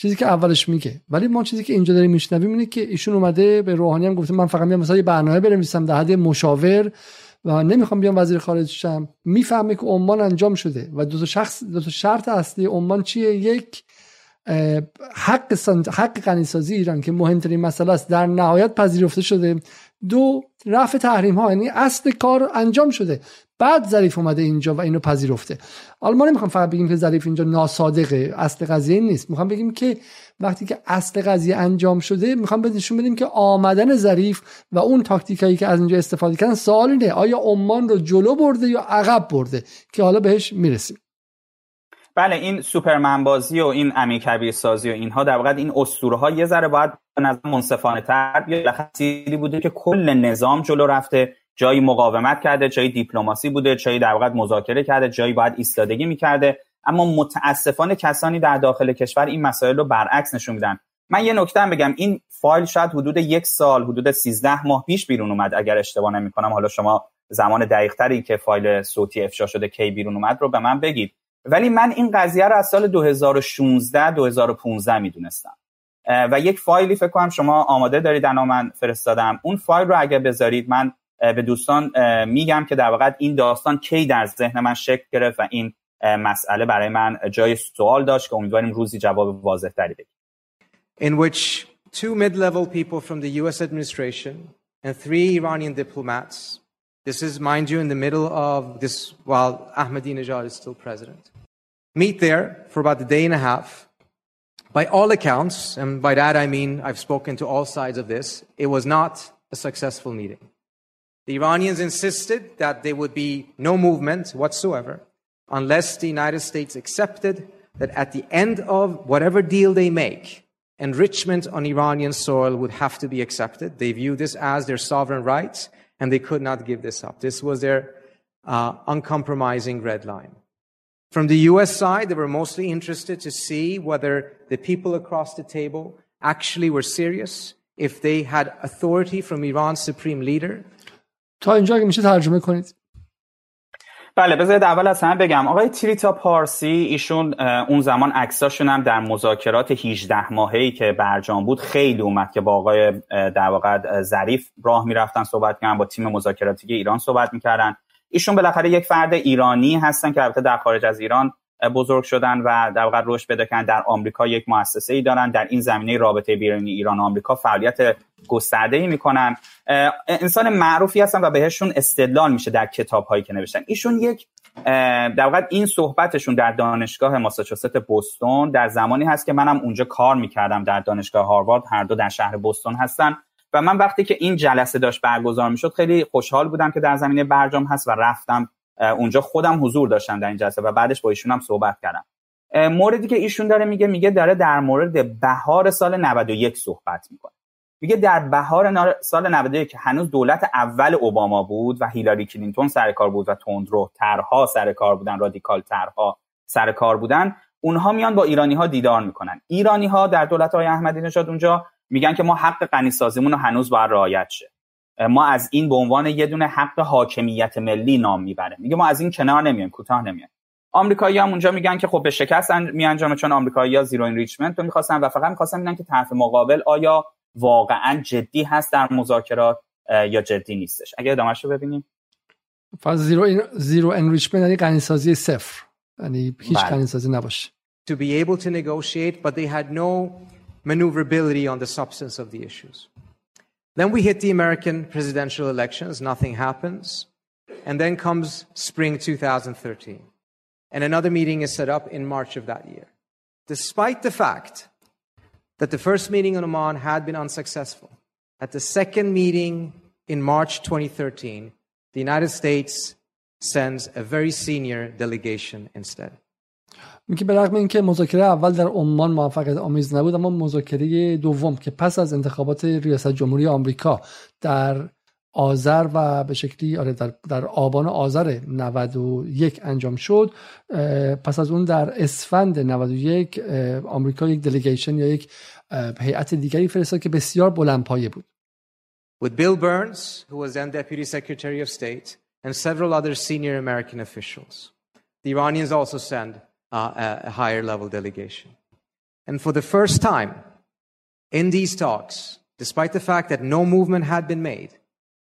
چیزی که اولش میگه. ولی ما چیزی که اینجا داریم میشنویم اینه که ایشون اومده به روحانی هم گفته من فقط میام مثلا یه برنامه بنویسم در حد مشاور و نمی‌خوام بیام وزیر خارجه شم. می‌فهمه که عمان انجام شده و دو تا شخص دو تا شرط اصلی عمان چیه؟ یک حق حق غنیسازی ایران که مهمترین مسئله است در نهایت پذیرفته شده. دو رفع تحریم ها یعنی اصل کار انجام شده. بعد ظریف اومده اینجا و اینو پذیرفته. حالا ما نمی‌خوام فقط بگیم که ظریف اینجا ناصادقه اصل قضیه نیست. می‌خوام بگیم که وقتی که اصل قضیه انجام شده می‌خوام نشون بدیم که آمدن ظریف و اون تاکتیکایی که از اینجا استفاده کردن سوال اینه آیا عمان رو جلو برده یا عقب برده؟ که حالا بهش می‌رسیم. بله این سوپرمن بازی و این امی کبیر سازی و اینها در واقع این اسطوره ها یه ذره باید به نظر منصفانه تر یا بوده که کل نظام جلو رفته. جایی مقاومت کرده جایی دیپلماسی بوده جایی در واقع مذاکره کرده جایی باید ایستادگی می‌کرده. اما متاسفانه کسانی در داخل کشور این مسائل رو برعکس نشون میدن. من یه نکته بگم. این فایل شاید حدود یک سال حدود 13 ماه پیش بیرون اومد اگر اشتباه نمی کنم حالا شما زمان دقیق تری که فایل صوتی افشا شده کی بیرون اومد رو به من بگید. ولی من این قضیه رو از سال 2016 2015 می‌دونستم. و یک فایلی فکر کنم شما آماده دارید انا من فرستادم. اون فایل رو اگر بذارید من به دوستان میگم که در واقع این داستان کی در ذهن من شکل گرفت و این مسئله برای من جای سوال داشت که امیدواریم روزی جواب واضح تری بدیم in which two mid-level people from the US administration and three Iranian diplomats this is mind you in the middle of this while Ahmadinejad is still president meet there for about a day and a half by all accounts and by that I mean I've spoken to all sides of this it was not a successful meeting the Iranians insisted that there would be no movement whatsoever unless the United States accepted that at the end of whatever deal they make, enrichment on Iranian soil would have to be accepted. They view this as their sovereign rights, and they could not give this up. This was their uh, uncompromising red line. From the US side, they were mostly interested to see whether the people across the table actually were serious, if they had authority from Iran's supreme leader. تا اینجا اگه میشه ترجمه کنید. بله بذارید اول از همه بگم. آقای تریتا پارسی ایشون اون زمان عکساشون هم در مذاکرات 18 ماهه‌ای که برجام بود خیلی اومد که با آقای در واقع ظریف راه می‌رفتن صحبت کردن با تیم مذاکراتی ایران صحبت می‌کردن. ایشون بالاخره یک فرد ایرانی هستن که البته در خارج از ایران بزرگ شدن و در واقع رشد پیدا کردن. در آمریکا یک مؤسسه ای دارن. در این زمینه رابطه بین ایران و آمریکا فعالیت گسترده ای می‌کنن انسان معروفی هستن و بهشون استدلال میشه در کتاب هایی که نوشتن. ایشون یک در واقع این صحبتشون در دانشگاه ماساچوست بوستون در زمانی هست که منم اونجا کار می‌کردم در دانشگاه هاروارد. هر دو در شهر بوستون هستن. و من وقتی که این جلسه داشت برگزار می‌شد خیلی خوشحال بودم که در زمینه برجام هست و رفتم اونجا خودم حضور داشتم در این جلسه و بعدش با ایشون هم صحبت کردم. موردی که ایشون داره میگه میگه داره در مورد بهار سال 91 صحبت می‌کنه. میگه در بهار سال 91 که هنوز دولت اول اوباما بود و هیلاری کلینتون سر کار بود و تندرو ترها سر کار بودن رادیکال ترها سر کار بودن. اونها میان با ایرانی ها دیدار می‌کنن. ایرانی ها در دولت های احمدی نژاد اونجا میگن که ما حق غنی سازیمون هنوز باید رعایت شه. ما از این به عنوان یه دونه حق حاکمیت ملی نام می‌بره میگه ما از این کنار نمیایم کوتاه نمیایم. آمریکایی هم اونجا میگن که خب به شکست می انجامه چون آمریکایی ها zero enrichment رو می‌خواستن و فقط می‌خواستن ببینن که طرف مقابل آیا واقعا جدی هست در مذاکرات یا جدی نیستش. اگه ادامهش رو ببینیم. فاز زیرو این زیرو انریچمنت یعنی غنیسازی صفر. یعنی هیچ غنیسازی نباشه. To be able to negotiate but they had no maneuverability on the substance of the issues. Then we hit the American presidential elections, nothing happens. And then comes spring 2013. And another meeting is set up in March of that year. Despite the fact that the first meeting in Oman had been unsuccessful, at the second meeting in March 2013, the United States sends a very senior delegation instead. میگه به رغم اینکه مذاکره اول در عمان موفقیت آمیز نبود اما مذاکره دوم که پس از انتخابات ریاست جمهوری آمریکا در آذر و به شکلی آره در, در آبان آذر 91 انجام شد پس از اون در اسفند 91 آمریکا یک دلیگیشن یا یک هیئت دیگری فرستاد که بسیار بلندپایه بود With Bill Burns, who was then Deputy Secretary of State, and several other senior American officials. The Iranians also send uh, a higher level delegation. And for the first time in these talks, despite the fact that no movement had been made,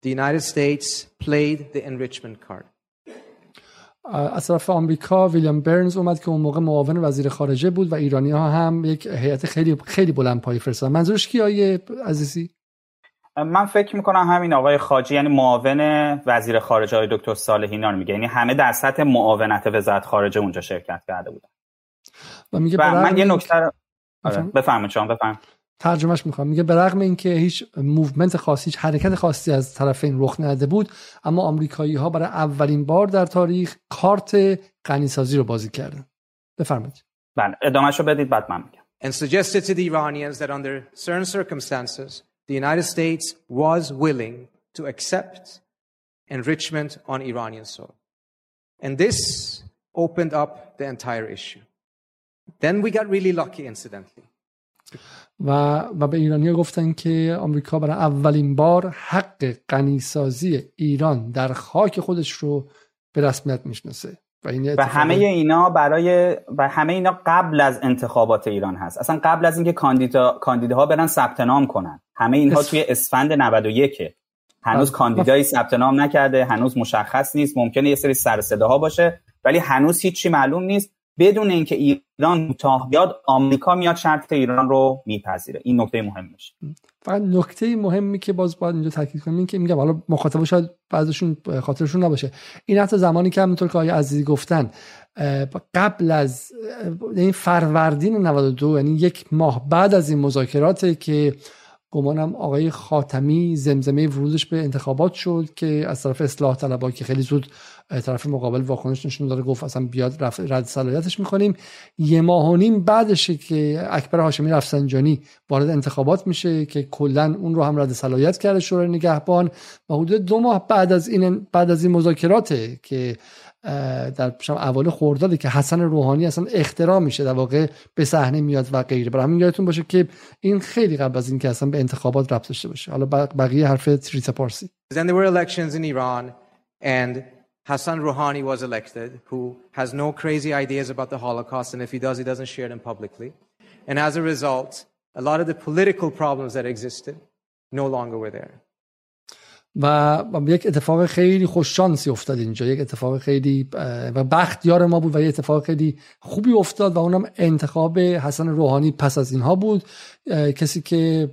the United States played the enrichment card. از طرف آمریکا ویلیام برنز اومد که اون موقع معاون وزیر خارجه بود و ایرانی ها هم یک هیئت خیلی خیلی بلند پایی فرستادن منظورش کی آیه عزیزی من فکر می‌کنم همین آقای خاجی یعنی معاون وزیر خارجه های دکتر صالحینا رو میگه. یعنی همه در سطح معاونت وزارت خارجه اونجا شرکت کرده بودن. و, میگه و من یه نکته رو بفرمایید. شما بفرمایید. ترجمهش می‌کنم. میگه به رغم اینکه هیچ movement خاصی هیچ حرکت خاصی از طرفین رخ نده بود اما آمریکایی ها برای اولین بار در تاریخ کارت غنیسازی رو بازی کردن. بفرمایید. بله ادامهش رو بدید بعد من میگم. And suggested to the Iranians that under certain circumstances the United States was willing to accept enrichment on Iranian soil. And this opened up the entire issue. Then we got really lucky, incidentally. و, و به ایرانی گفتن که آمریکا برای اولین بار حق غنیسازی ایران در خاک خودش رو به رسمیت می‌شناسه و, این و همه اینا برای و همه اینا قبل از انتخابات ایران هست اصلا قبل از اینکه کاندیدا کاندیداها برن ثبت نام کنن همه اینها توی اسفند 91 هنوز کاندیدایی ثبت نام نکرده هنوز مشخص نیست ممکنه یه سری سر صداها باشه ولی هنوز هیچی معلوم نیست. بدون اینکه ایران کوتاه بیاد آمریکا میاد شرط ایران رو میپذیره. این نکته مهمش فقط نکته مهمی که باز باید اینجا تاکید کنیم این که میگم حالا مخاطب شاید بعضشون خاطرشون نباشه. این حتی زمانی که همونطور که آقای عزیزی گفتن قبل از این فروردین 92 یعنی یک ماه بعد از این مذاکرات که گمانم آقای خاتمی زمزمه ورودش به انتخابات شد که از طرف اصلاح طلبها که خیلی زود طرف مقابل واکنش نشون داره گفت اصلا بیاد رد صلاحیتش می‌کنیم. یه ماه و نیم بعدش که اکبر هاشمی رفسنجانی وارد انتخابات میشه که کلا اون رو هم رد صلاحیت کرده شورای نگهبان. و حدود دو ماه بعد از این بعد از این مذاکراته که در اول خرداد که حسن روحانی اصلا اختراع میشه در واقع به صحنه میاد و غیره برای همین یادتون باشه که این خیلی قبل از اینکه اصلا به انتخابات ربط داشته باشه حالا بقیه حرف تریتا پارسی Then there were elections in Iran and Hassan Rouhani was elected who has no crazy ideas about the Holocaust and if he does he doesn't share them publicly and as a result a lot of the political problems that existed no longer were there و یک اتفاق خیلی خوششانسی افتاد اینجا. یک اتفاق خیلی و بخت یار ما بود و یک اتفاق خیلی خوبی افتاد و اونم انتخاب حسن روحانی پس از اینها بود. کسی که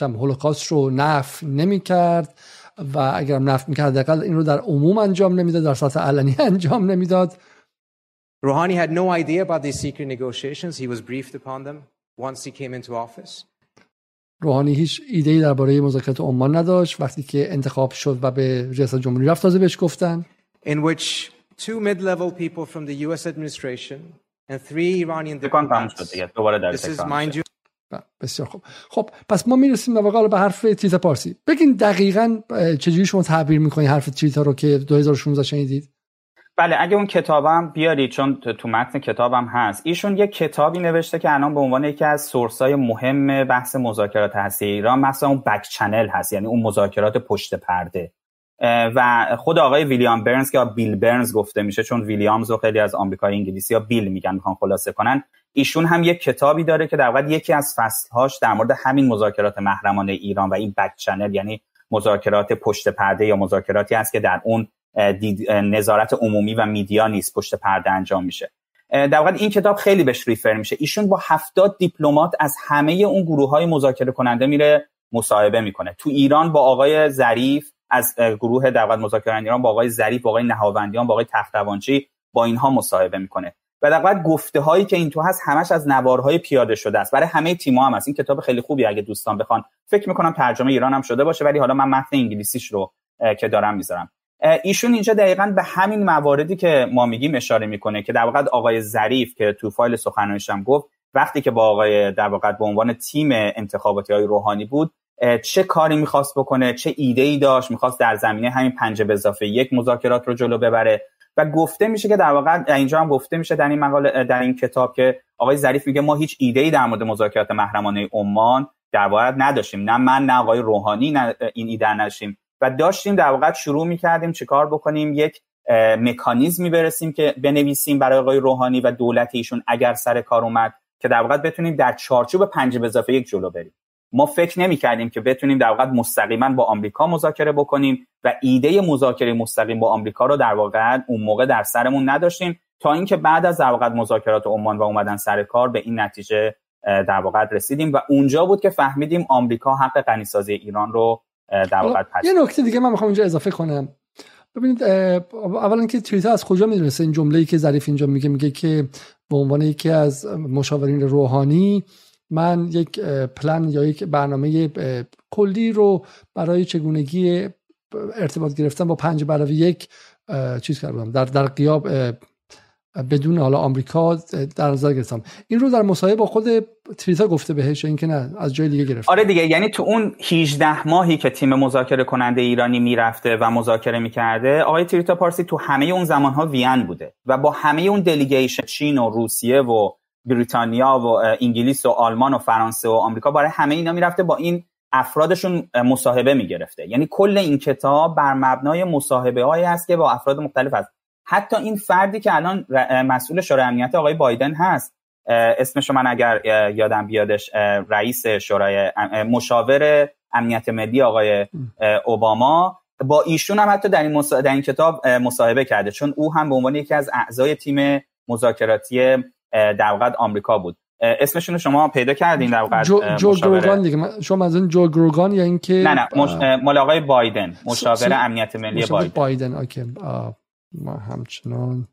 هولوکاست رو نف نمی کرد و اگرم نف می‌کرد دقیقا این رو در عموم انجام نمی‌داد در سطح علنی انجام نمی‌داد. روحانی had no idea about these secret negotiations. He was briefed upon them once he came into office. روحانی هیچ ایده ای درباره مذاکرات عمان نداشت. وقتی که انتخاب شد و به ریاست جمهوری رفت تازه بهش گفتن. In which two mid-level people from the US administration and three Iranian diplomats. This is mind you. بسیار خوب. خب پس ما می‌رسیم به واقع به حرف تیتا پارسی. بگین دقیقا چجوری شما تعبیر می‌کنید حرف تیتا رو که 2016 شنیدید؟ بله اگه اون کتابم بیارید چون تو متن کتابم هست ایشون یه کتابی نوشته که الان به عنوان یکی از سورسای مهم بحث مذاکرات هستی ایران مثلا اون بک چنل هست یعنی اون مذاکرات پشت پرده. و خود آقای ویلیام برنز که بیل برنز گفته میشه چون ویلیامز رو خیلی از آمریکای انگلیسی یا بیل میگن می‌خوان خلاصه کنن ایشون هم یک کتابی داره که در واقع یکی از فصلهاش در مورد همین مذاکرات محرمانه ایران و این بک چنل یعنی مذاکرات پشت پرده یا مذاکراتی است که در اون نظارت عمومی و میدیا نیست پشت پرده انجام میشه. در واقع این کتاب خیلی بهش ریفر میشه. ایشون با هفتاد دیپلمات از همه اون گروه های مذاکره کننده میره مصاحبه می‌کنه. تو ایران با آقای ظریف از گروه دعوت مذاکره ایران با آقای ظریف با آقای نهاوندیان با آقای تختوانچی با اینها مصاحبه می‌کنه. و در واقع گفته هایی که این تو هست همش از نوارهای پیاده شده است. برای همه تیم‌ها هم هست. این کتاب خیلی خوبی اگه دوستان بخوان. فکر می‌کنم ترجمه ایران هم شده باشه ولی حالا من متن انگلیسیش رو که دارم می‌ذارم. ایشون اینجا دقیقا به همین مواردی که ما میگیم اشاره می‌کنه که در واقع آقای ظریف که تو فایل سخنرانیش هم گفت وقتی که با آقای در واقع به عنوان تیم انتخاباتی های روحانی بود چه کاری می‌خواست بکنه چه ایده ای داشت می‌خواست در زمینه همین پنج به اضافه یک مذاکرات رو جلو ببره و گفته میشه که در واقع اینجا هم گفته میشه در این مقاله در این کتاب که آقای ظریف میگه ما هیچ ایده ای در مورد مذاکرات محرمانه عمان در واقع نداشتیم نه من نه آقای روحانی نه این ایده نداشتیم. و داشتیم در واقع شروع می‌کردیم چیکار بکنیم یک مکانیزمی برسیم که بنویسیم برای آقای روحانی و دولت ایشون اگر سر کار اومد که در واقع بتونیم در چارچوب پنج اضافه یک جلو بریم. ما فکر نمی کردیم که بتونیم در واقع مستقیما با آمریکا مذاکره بکنیم و ایده مذاکره مستقیم با آمریکا رو در واقع اون موقع در سرمون نداشتیم تا اینکه بعد از در واقع مذاکرات عمان و اومدن سر کار به این نتیجه در واقع رسیدیم. و اونجا بود که فهمیدیم آمریکا حق غنیسازی ایران رو در واقع یه نکته دیگه من می‌خوام اینجا اضافه کنم. ببینید اولا که توییتر از کجا می‌دونسته این جمله‌ای که ظریف اینجا میگه میگه که به عنوان یکی از مشاورین روحانی من یک پلن یا یک برنامه کلی رو برای چگونگی ارتباط گرفتن با پنج علاوه یک چیز کردم. در در قیاب بدون حالا آمریکا در نظر گرفتم. این رو در مصاحبه با خود تریتا گفته بهش اینکه نه از جای دیگه گرفت آره دیگه یعنی تو اون 18 ماهی که تیم مذاکره کننده ایرانی می‌رفته و مذاکره می‌کرده آقای تریتا پارسی تو همه اون زمان ها وین بوده و با همه اون دلیگیشن چین و روسیه و بریتانیا و انگلیس و آلمان و فرانسه و آمریکا برای همه اینا می‌رفته با این افرادشون مصاحبه می‌گرفته. یعنی کل این کتاب بر مبنای مصاحبه هایی است که با افراد مختلف هست. حتی این فردی که الان مسئول شورای امنیت آقای بایدن هست اسمشو من اگر یادم بیادش رئیس شورای مشاور امنیت ملی آقای اوباما با ایشون هم حتی در این, در این کتاب مصاحبه کرده چون او هم به عنوان یکی از اعضای تیم مذاکراتی در واقع آمریکا بود. اسمشون رو شما پیدا کردین در واقع جو, جو گروگان دیگه شما از اون جو گروگان یا اینکه نه نه مش... مال آقای بایدن مشاور امنیت ملی بایدن. بایدن okay ما همچنان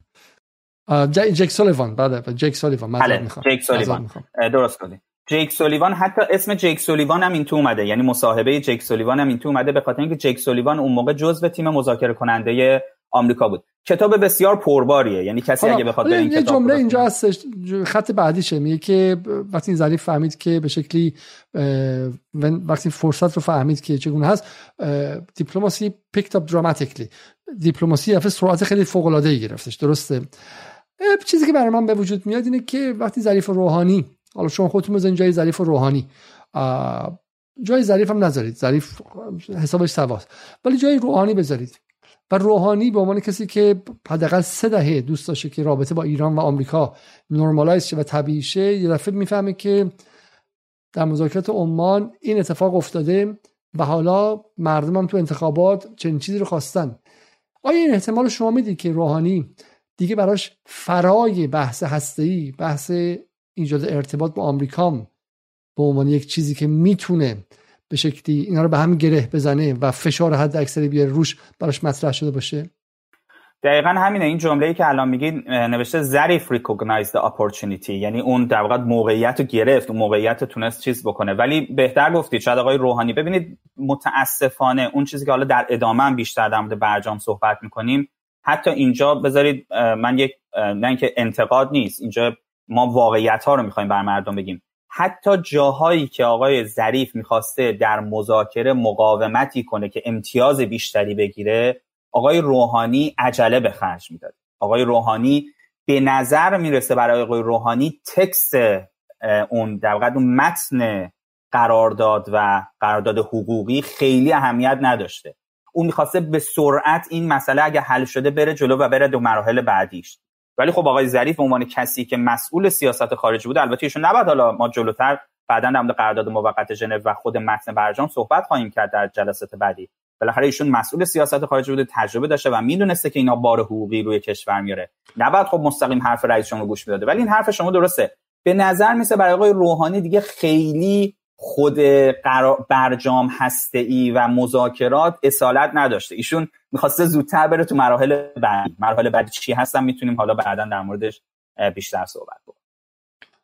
جک سولیوان بله جک سولیوان بله جک سولیوان درست کردین جیک سولیوان حتی اسم جیک سولیوان هم این تو اومده. یعنی مصاحبه جیک سولیوان هم این تو اومده به خاطر اینکه جیک سولیوان اون موقع جزو تیم مذاکره کننده آمریکا بود. کتاب بسیار پرباریه. یعنی کسی اگه بخواد این یه جمله اینجا هستش خط بعدیشه. میگه که وقتی این ظریف فهمید که به شکلی وقتی فرصت رو فهمید که چگونه هست diplomacy picked up dramatically دیپلماسی افس سرعت خیلی فوق العاده ای گرفتش. درسته؟ چیزی که برای من به وجود میاد اینه که وقتی ظریف روحانی حالا شما خودتون بزنید جای ظریف روحانی. جای ظریف هم نذارید. ظریف حسابش سواست. ولی جای روحانی بذارید. و روحانی به عنوان کسی که حداقل سه دهه دوست داشته که رابطه با ایران و آمریکا normalize شه و طبیعی شه یه دفعه می‌فهمه که در مذاکرات عمان این اتفاق افتاده و حالا مردم هم تو انتخابات چنین چیزی رو خواستن. آیا این احتمال شما می‌دید که روحانی دیگه براش فرای بحث هسته‌ای بحث ایجاد ارتباط با آمریکا به عنوان یک چیزی که می‌تونه به شکلی اینا رو به هم گره بزنه و فشار حد اکثری بیاره روش براش مطرح شده باشه؟ دقیقا همینه. این جمله که الان میگید نوشته ظریف recognize the opportunity. یعنی اون در واقع موقعیت رو گرفت اون موقعیت رو تونست چیز بکنه. ولی بهتر گفتید شاید آقای روحانی ببینید متاسفانه اون چیزی که حالا در ادامه هم بیشتر در مورد برجام صحبت می‌کنیم حتی اینجا بذارید من یک نه اینکه انتقاد نیست اینجا ما واقعیت ها رو می‌خوایم بر مردم بگیم. حتی جاهایی که آقای ظریف می‌خواسته در مذاکره مقاومتی کنه که امتیاز بیشتری بگیره آقای روحانی عجله به خرج می‌داد آقای روحانی به نظر می‌رسه برای آقای روحانی تکست اون در واقع اون متن قرارداد و قرارداد حقوقی خیلی اهمیت نداشته. اون می‌خواسته به سرعت این مسئله اگه حل شده بره جلو و بره دو مراحل بعدیش. ولی خب آقای ظریف به عنوان کسی که مسئول سیاست خارجی بوده البته ایشون نباید حالا ما جلوتر بعدا در قرارداد موقت ژنو و خود متن برجام صحبت خواهیم کرد در جلسات بعدی. بالاخره ایشون مسئول سیاست خارجی بوده تجربه داشته و می‌دونسته که اینا بار حقوقی روی کشور میاره نباید خب مستقیم حرف رئیس شما گوش می‌داده. ولی این حرف شما درسته. به نظر میسه برای آقای روحانی دیگه خیلی خود برجام هسته ای و مذاکرات اصالت نداشته. ایشون می‌خواسته زودتر بره تو مراحل بعدی. مراحل بعدی چی هستن می‌تونیم حالا بعدا در موردش بیشتر صحبت کنیم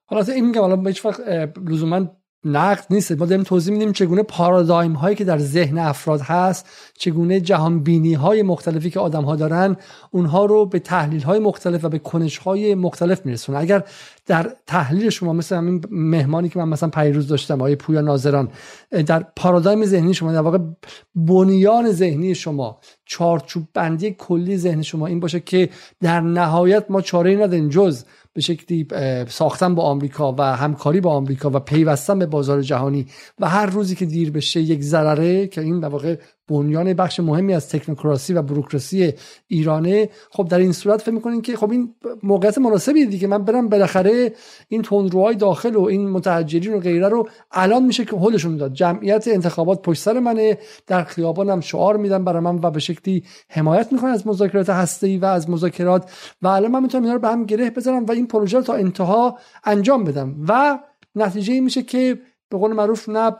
حالا این میگم حالا هیچ وقت لزوما نقد نیست. ما داریم توضیح میدیم چگونه پارادایم هایی که در ذهن افراد هست چگونه جهان بینی های مختلفی که آدم ها دارن اونها رو به تحلیل های مختلف و به کنش های مختلف میرسونه. اگر در تحلیل شما مثل همین مهمانی که من مثلا پیروز داشتم آقای پویا ناظران در پارادایم ذهنی شما در واقع بنیان ذهنی شما چارچوب بندی کلی ذهن شما این باشه که در نهایت ما چاره نداریم جز به شکلی ساختن با آمریکا و همکاری با آمریکا و پیوستن به بازار جهانی و هر روزی که دیر بشه یک ضرره که این در واقع بنیان بخش مهمی از تکنوکراسی و بروکراسی ایرانه. خب در این صورت فکر می‌کنین که خب این موقعیت مناسبی دیگه. من برم بالاخره این تندروهای داخل و این متحجرین و غیره رو الان میشه که حلشون داد. جمعیت انتخابات پشت سر منه. در خیابانم شعار میدم برای من و به شکلی حمایت می‌کنه از مذاکرات هسته‌ای و از مذاکرات. و الان من می‌تونم اینا رو به هم گره بذارم و این پروژه رو تا انتها انجام بدم. و نتیجه این میشه که به قول معروف نه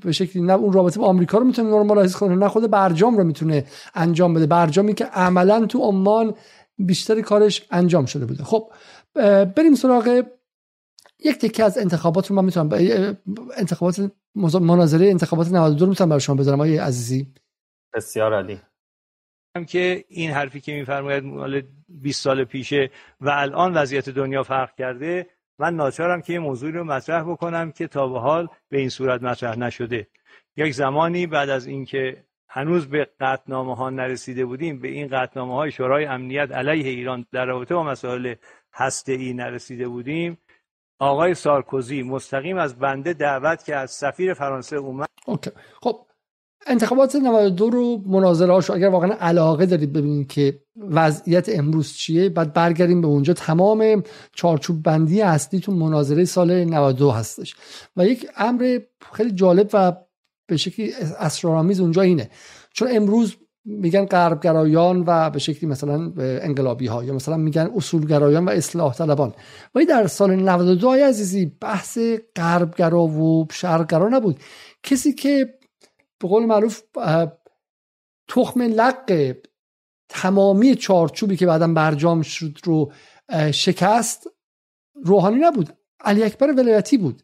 به شکلی نه اون رابطه با آمریکا رو می‌تونه نرمالایز کنه نه خود برجام رو می‌تونه انجام بده. برجامی که عملا تو عمان بیشتری کارش انجام شده بوده. خب بریم سراغ یک تکه از انتخابات رو من می‌تونم انتخابات مناظره انتخابات 92 رو می‌تونم برای شما بذارم آقای عزیزی. بسیار عالی. هم که این حرفی که میفرماید مال 20 سال پیشه و الان وضعیت دنیا فرق کرده من ناچارم که یه موضوعی رو مطرح بکنم که تا به حال به این صورت مطرح نشده یک زمانی بعد از اینکه هنوز به قطنامه ها نرسیده بودیم به این قطنامه های شورای امنیت علیه ایران در رابطه با مسائل هسته ای نرسیده بودیم آقای سارکوزی مستقیم از بنده دعوت که از سفیر فرانسه اومد اوکی. خب انتخابات 92 رو مناظره هاشو اگر واقعا علاقه دارید ببینید که وضعیت امروز چیه بعد برگردیم به اونجا. تمام چارچوب بندی اصلی تو مناظره سال 92 هستش. و یک امر خیلی جالب و به شکلی اسرارآمیز اونجا اینه. چون امروز میگن غربگرایان و به شکلی مثلا انقلابی ها یا مثلا میگن اصولگرایان و اصلاح طلبان. ولی در سال 92 های عزیزی بحث غربگرا و شرقگرا نبود. کسی که به قول معروف تخم لق تمامی چارچوبی که بعدا برجام شد رو شکست روحانی نبود. علی اکبر ولایتی بود.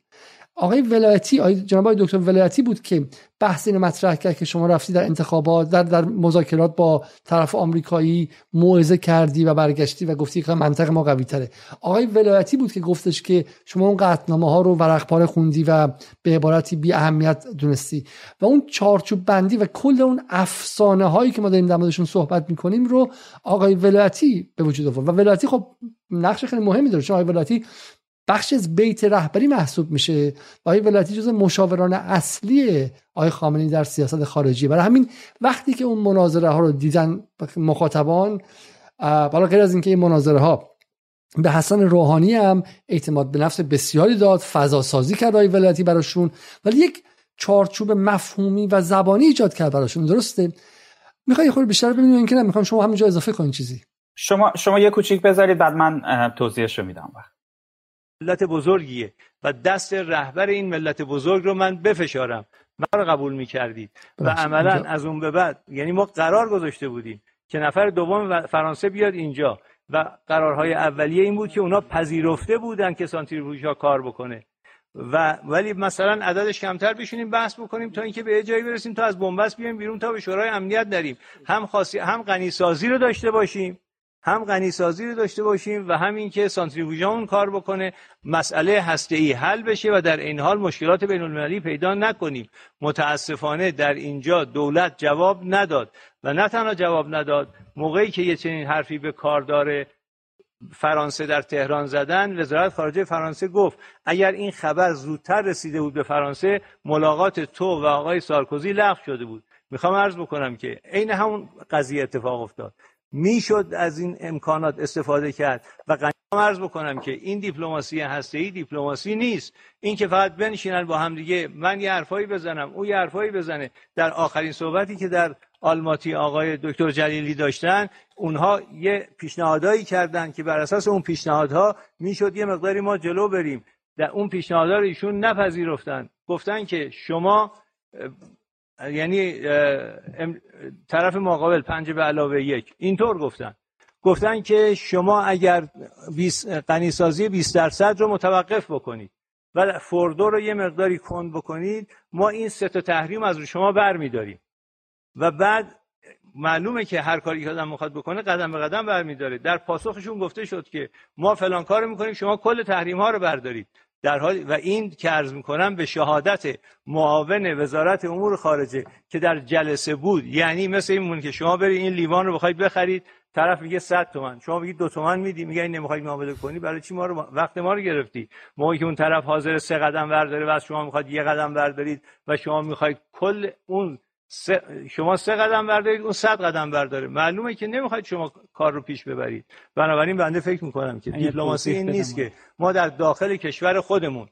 آقای ولایتی آقای جناب آقای دکتر ولایتی بود که بحث اینو مطرح کرد که شما رفتی در انتخابات در در مذاکرات با طرف آمریکایی موعظه کردی و برگشتی و گفتی که منطق ما قوی تره. آقای ولایتی بود که گفتش که شما اون قطنامه ها رو ورق پاره خوندی و به عبارتی بی اهمیت دونستی. و اون چارچوب بندی و کل اون افسانه هایی که ما داریم در موردشون صحبت می‌کنیم رو آقای ولایتی به وجود آورد. و ولایتی خب نقش خیلی مهمی داره. چون آقای ولایتی بخش از بیت رهبری محسوب میشه. آقای ولایتی جز مشاوران اصلی آقای خامنه‌ای در سیاست خارجی. برای همین وقتی که اون مناظره ها رو دیدن مخاطبان بالا غیر از اینکه این مناظره ها به حسن روحانی هم اعتماد به نفس بسیاری داد فضا سازی کرد آقای ولایتی براشون ولی یک چارچوب مفهومی و زبانی ایجاد کرد براشون. درسته؟ می‌خوای خود بیشتر ببینیم اینکه می‌خوام شما همینجا اضافه کنین چیزی. شما شما یه کوچیک بذارید بعد من توضیحش رو میدم. وقت ملت بزرگیه و دست رهبر این ملت بزرگ رو من بفشارم. من رو قبول می‌کردید. و عملا از اون به بعد یعنی ما قرار گذاشته بودیم که نفر دوم فرانسه بیاد اینجا. و قرارهای اولیه این بود که اونا پذیرفته بودن که سانتریفوژها کار بکنه. و ولی مثلا عددش کمتر بشینیم بحث بکنیم تا اینکه به جایی برسیم تا از بنبست بیایم بیرون تا به شورای امنیت نریم. هم خاصی هم غنی سازی رو داشته باشیم. هم غنی سازی رو داشته باشیم و همین که سانتریفوژمون کار بکنه مسئله هسته ای حل بشه و در این حال مشکلات بین المللی پیدا نکنیم. متاسفانه در اینجا دولت جواب نداد و نه تنها جواب نداد موقعی که یه چنین حرفی به کار داره فرانسه در تهران زدن وزارت خارجه فرانسه گفت اگر این خبر زودتر رسیده بود به فرانسه ملاقات تو و آقای سارکوزی لغو شده بود. می‌خوام عرض بکنم که عین همون قضیه اتفاق افتاد. می‌شد از این امکانات استفاده کرد. و قنیم عرض بکنم که این دیپلماسی ای دیپلماسی نیست. این که فقط بنشینن با هم دیگه من یه حرفایی بزنم او یه حرفایی بزنه. در آخرین صحبتی که در آلماتی آقای دکتر جلیلی داشتن اونها یه پیشنهادایی کردن که بر اساس اون پیشنهادها می‌شد یه مقداری ما جلو بریم. در اون پیشنهادها رو ایشون نپذیرفتن. گفتن که شما یعنی طرف مقابل پنج به علاوه یک. اینطور گفتن. گفتن که شما اگر غنیسازی 20 درصد رو متوقف بکنید و فردو رو یه مقداری کند بکنید ما این سه تا تحریم از رو شما برمیداریم. و بعد معلومه که هر کاری که آدم می‌خواد بکنه قدم به قدم برمیداره. در پاسخشون گفته شد که ما فلان کار می‌کنیم شما کل تحریم ها رو بردارید. در حال و این که عرض می‌کنم به شهادت معاون وزارت امور خارجه که در جلسه بود یعنی مثل این که شما برید این لیوان رو بخواید بخرید طرف میگه 100 تومن شما میگید دو تومن میدی میگه این نمی‌خواید معامله کنی برای چی ما رو وقت ما رو گرفتی؟ موقعی که اون طرف حاضر سه قدم برداره و از شما می‌خواد یه قدم بردارید و شما می‌خواید کل اون شما سه قدم بردارید اون صد قدم برداره معلومه که نمی‌خواید شما کار رو پیش ببرید. بنابراین بنده فکر می‌کنم که دیپلماسی این نیست که ما در داخل کشور خودمون